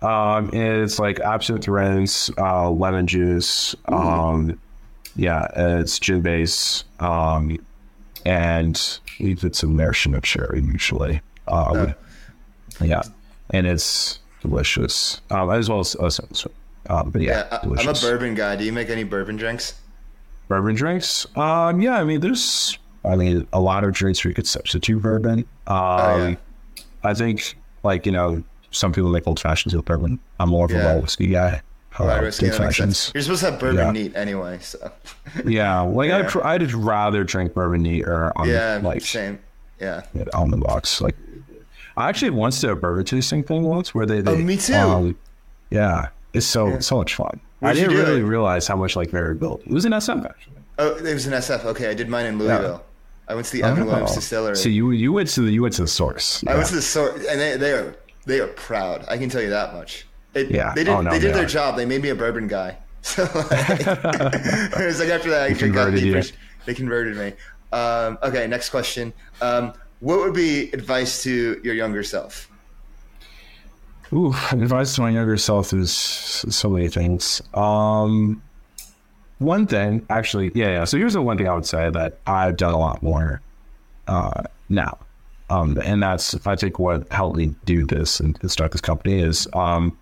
that? Um, it's like Absinthe rinse, uh, lemon juice. Um, yeah, it's gin base. Um, and we put some maraschino cherry usually. Um, yeah, and it's delicious. Um, as well as uh, um, but yeah, yeah I, am a bourbon guy. Do you make any bourbon drinks? Bourbon drinks? Um, yeah, I mean, there's, I mean, a lot of drinks where you could substitute bourbon. Um, oh, yeah. I think, like you know, some people make old fashions with bourbon. I'm more of yeah. a raw whiskey guy. Uh, whiskey, fashions. You're supposed to have bourbon yeah. neat anyway, so. yeah, like yeah. I'd, I'd rather drink bourbon neat or on yeah, like same. Yeah, on the box. Like, I actually once did a bourbon tasting thing once where they. they oh, me too. Um, yeah, it's so yeah. so much fun. Where'd I didn't really it? realize how much like variability. It was in SF actually. Oh, it was in SF. Okay, I did mine in Louisville. I went to the Evan Williams Distillery. So you you went to the you went to the source. I went to the source, and they they are they are proud. I can tell you that much. It, yeah, they did. Oh, no, they did they their job. They made me a bourbon guy. So like, it was like after that, I converted they, they converted me. Um, okay, next question. Um, what would be advice to your younger self? Ooh, advice to my younger self is so many things. Um, one thing, actually, yeah, yeah. So here's the one thing I would say that I've done a lot more uh, now, um, and that's if I think what helped me do this and start this company is um,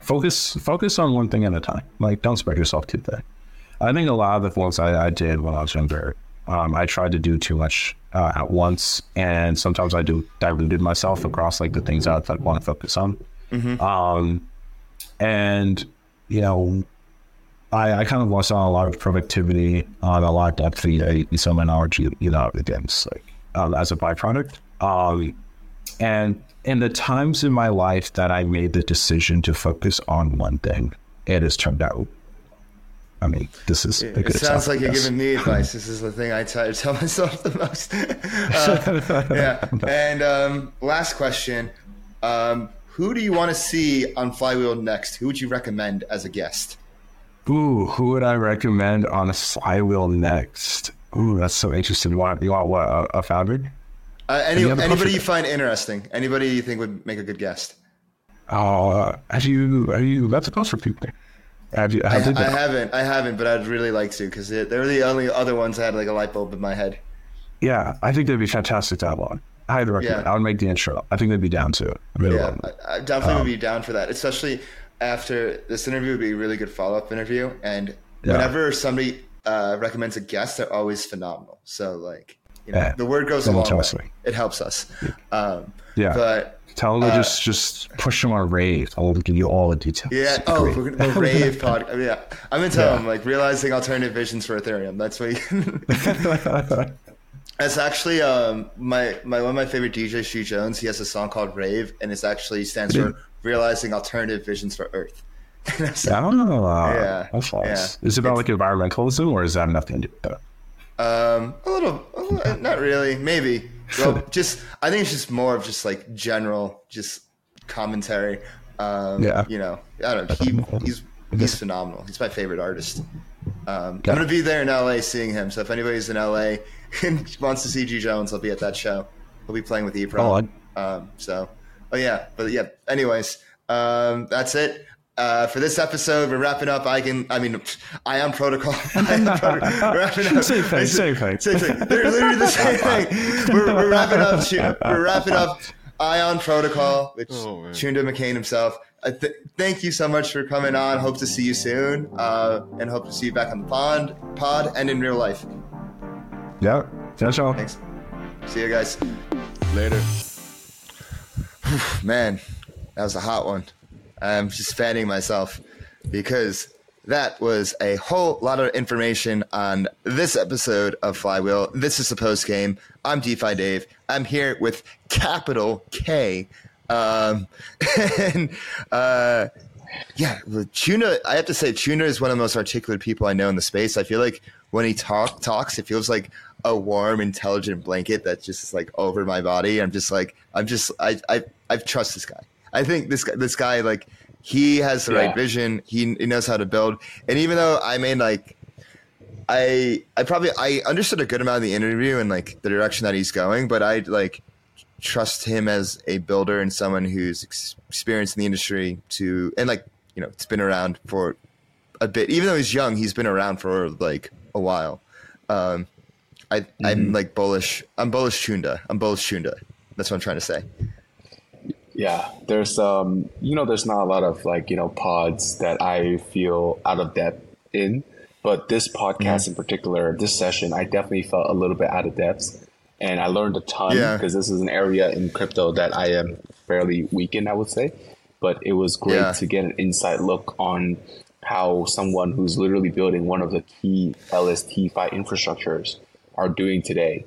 focus focus on one thing at a time. Like, don't spread yourself too thin. I think a lot of the things I, I did when I was younger, um, I tried to do too much uh, at once, and sometimes I do diluted myself across like the things I, I want to focus on. Mm-hmm. Um, and you know, I, I kind of lost on a lot of productivity, on a lot of depth, you so my knowledge, you, you know, against like um, as a byproduct. Um, and in the times in my life that I made the decision to focus on one thing, it has turned out. I mean, this is. It, it sounds like you're giving me advice. This is the thing I try to tell myself the most. uh, yeah. And um, last question: um, Who do you want to see on Flywheel next? Who would you recommend as a guest? Ooh, who would I recommend on a flywheel next? Ooh, that's so interesting. You want you want what a, a founder? Uh, any, anybody you find interesting? Anybody you think would make a good guest? Oh, uh, have you have you met the post for people? Have you? Have I, I haven't. I haven't, but I'd really like to because they're the only other ones that had like a light bulb in my head. Yeah, I think they'd be fantastic to have on. I'd recommend. Yeah. I would make the intro. I think they'd be down to it. Really yeah, I, I, definitely um, would be down for that, especially after this interview would be a really good follow up interview. And yeah. whenever somebody uh, recommends a guest, they're always phenomenal. So like, you know, yeah. the word goes a long way. It helps us. Um, yeah. But Tell them uh, to just just push them on rave. I'll give you all the details. Yeah. Oh, we're gonna, rave pod. Yeah. I'm gonna tell yeah. them like realizing alternative visions for Ethereum. That's what. You It's actually um, my my one of my favorite DJs, Stu Jones. He has a song called Rave, and it's actually stands for realizing alternative visions for Earth. so, oh, yeah, that's nice. Yeah. Is it about it's, like environmentalism, or is that nothing to do? Um, a little, a little not really. Maybe. Well, just I think it's just more of just like general, just commentary. Um, yeah. You know, I don't know. He, he's he's phenomenal. He's my favorite artist. Um, I'm gonna be there in LA seeing him. So if anybody's in LA and wants to see G Jones, I'll be at that show. We'll be playing with Eprom. Oh, um, so Oh yeah, but yeah. Anyways, um, that's it. Uh, for this episode, we're wrapping up. I can, I mean, I am protocol. I am protocol. We're wrapping up. Same thing. Same thing. Same thing. They're literally the same thing. We're, we're wrapping up. We're wrapping up. Ion Protocol, which oh, Chunda McCain himself. Th- thank you so much for coming on. Hope to see you soon, uh, and hope to see you back on the pond, pod, and in real life. Yeah. Ciao, ciao. Thanks. See you guys later. Man, that was a hot one. I'm just fanning myself because that was a whole lot of information on this episode of Flywheel. This is the post game. I'm DeFi Dave. I'm here with capital K. Um, and uh, yeah, Chunda, I have to say, Tuna is one of the most articulate people I know in the space. I feel like when he talk talks, it feels like a warm, intelligent blanket that just like over my body. I'm just like, I'm just, I, I, I trust this guy. I think this guy, this guy, like, he has the yeah. right vision. He, he knows how to build. And even though I made like, I, I probably, I understood a good amount of the interview and like the direction that he's going, but I like trust him as a builder and someone who's ex- experienced in the industry to, and like, you know, it's been around for a bit. Even though he's young, he's been around for like a while. Um, I mm-hmm. I'm like bullish. I'm bullish Chunda. I'm bullish Chunda. That's what I'm trying to say. Yeah, there's um, you know, there's not a lot of like you know pods that I feel out of depth in, but this podcast mm-hmm. in particular, this session, I definitely felt a little bit out of depth, and I learned a ton because yeah. this is an area in crypto that I am fairly weak in, I would say. But it was great yeah. to get an inside look on how someone who's literally building one of the key LST fi infrastructures are doing today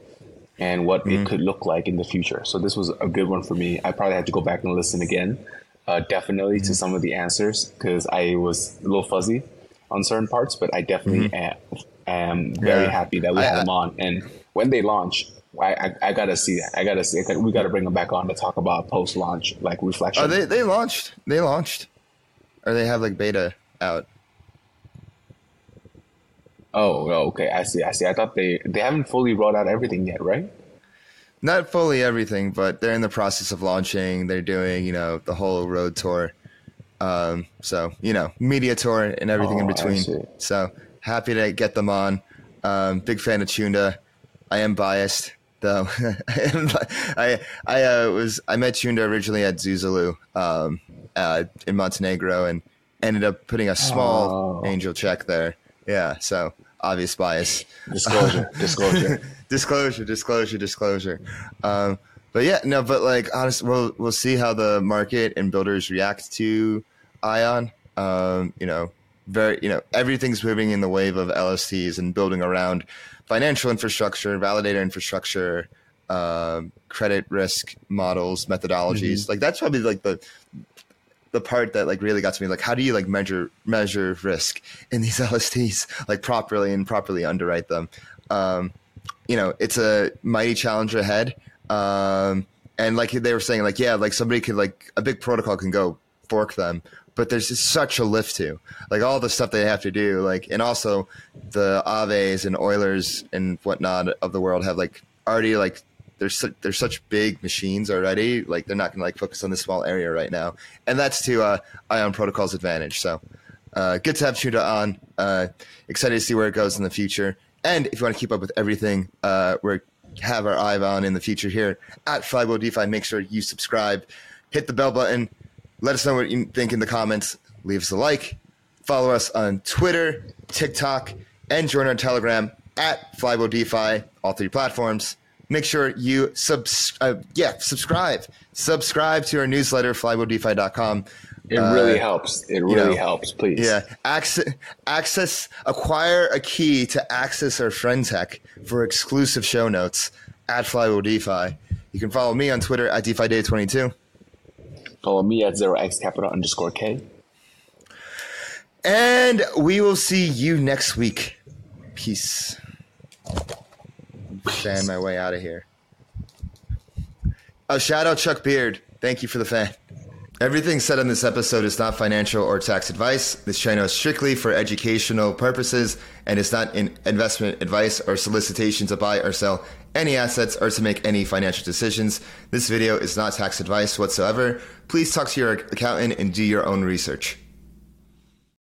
and what mm-hmm. it could look like in the future. So this was a good one for me. I probably had to go back and listen again, uh, definitely mm-hmm. to some of the answers because I was a little fuzzy on certain parts, but I definitely mm-hmm. am, am, very yeah. happy that we I, had them on. And when they launch, I, I, I, gotta see I gotta see We gotta bring them back on to talk about post launch like reflection. Oh, they they launched. They launched, or they have like beta out. Oh, oh, okay. I see. I see. I thought they they haven't fully rolled out everything yet, right? Not fully everything, but they're in the process of launching. They're doing, you know, the whole road tour. Um, so you know, media tour and everything oh, in between. So happy to get them on. Um, big fan of Chunda. I am biased though. I I uh, was I met Chunda originally at Zuzalu um, uh, in Montenegro and ended up putting a small oh. angel check there. Yeah, so obvious bias. Disclosure, disclosure, disclosure, disclosure, disclosure. Um, but yeah, no, but like honestly, we'll we'll see how the market and builders react to Ion. Um, you know, very you know everything's moving in the wave of LSTs and building around financial infrastructure, validator infrastructure, uh, credit risk models, methodologies. Mm-hmm. Like that's probably like the the part that like really got to me. Like, how do you like measure measure risk in these LSTs like properly and properly underwrite them? Um, you know, it's a mighty challenge ahead. Um, and like they were saying, like yeah, like somebody could like a big protocol can go fork them, but there's such a lift to like all the stuff they have to do like and also the Aaves and Eulers and whatnot of the world have like already like there's su- they're such big machines already like they're not gonna like focus on this small area right now and that's to uh, ion protocol's advantage so uh, good to have Chunda on uh, excited to see where it goes in the future and if you want to keep up with everything uh, we have our eye on in the future here at Flywheel DeFi make sure you subscribe hit the bell button let us know what you think in the comments. Leave us a like. Follow us on Twitter, TikTok, and join our Telegram at Flywheel DeFi, all three platforms. Make sure you subs- uh, yeah, subscribe. Subscribe to our newsletter, flywheeldefi.com. It really uh, helps. It really you know, helps, please. Yeah. Access, access, acquire a key to access our friend tech for exclusive show notes at Flywheel DeFi. You can follow me on Twitter at DeFiDave22. Follow me at 0x capital underscore K. And we will see you next week. Peace. Fan my way out of here. Oh, shout out Chuck Beard. Thank you for the fan. Everything said in this episode is not financial or tax advice. This channel is strictly for educational purposes and is not an investment advice or solicitation to buy or sell any assets or to make any financial decisions. This video is not tax advice whatsoever. Please talk to your accountant and do your own research.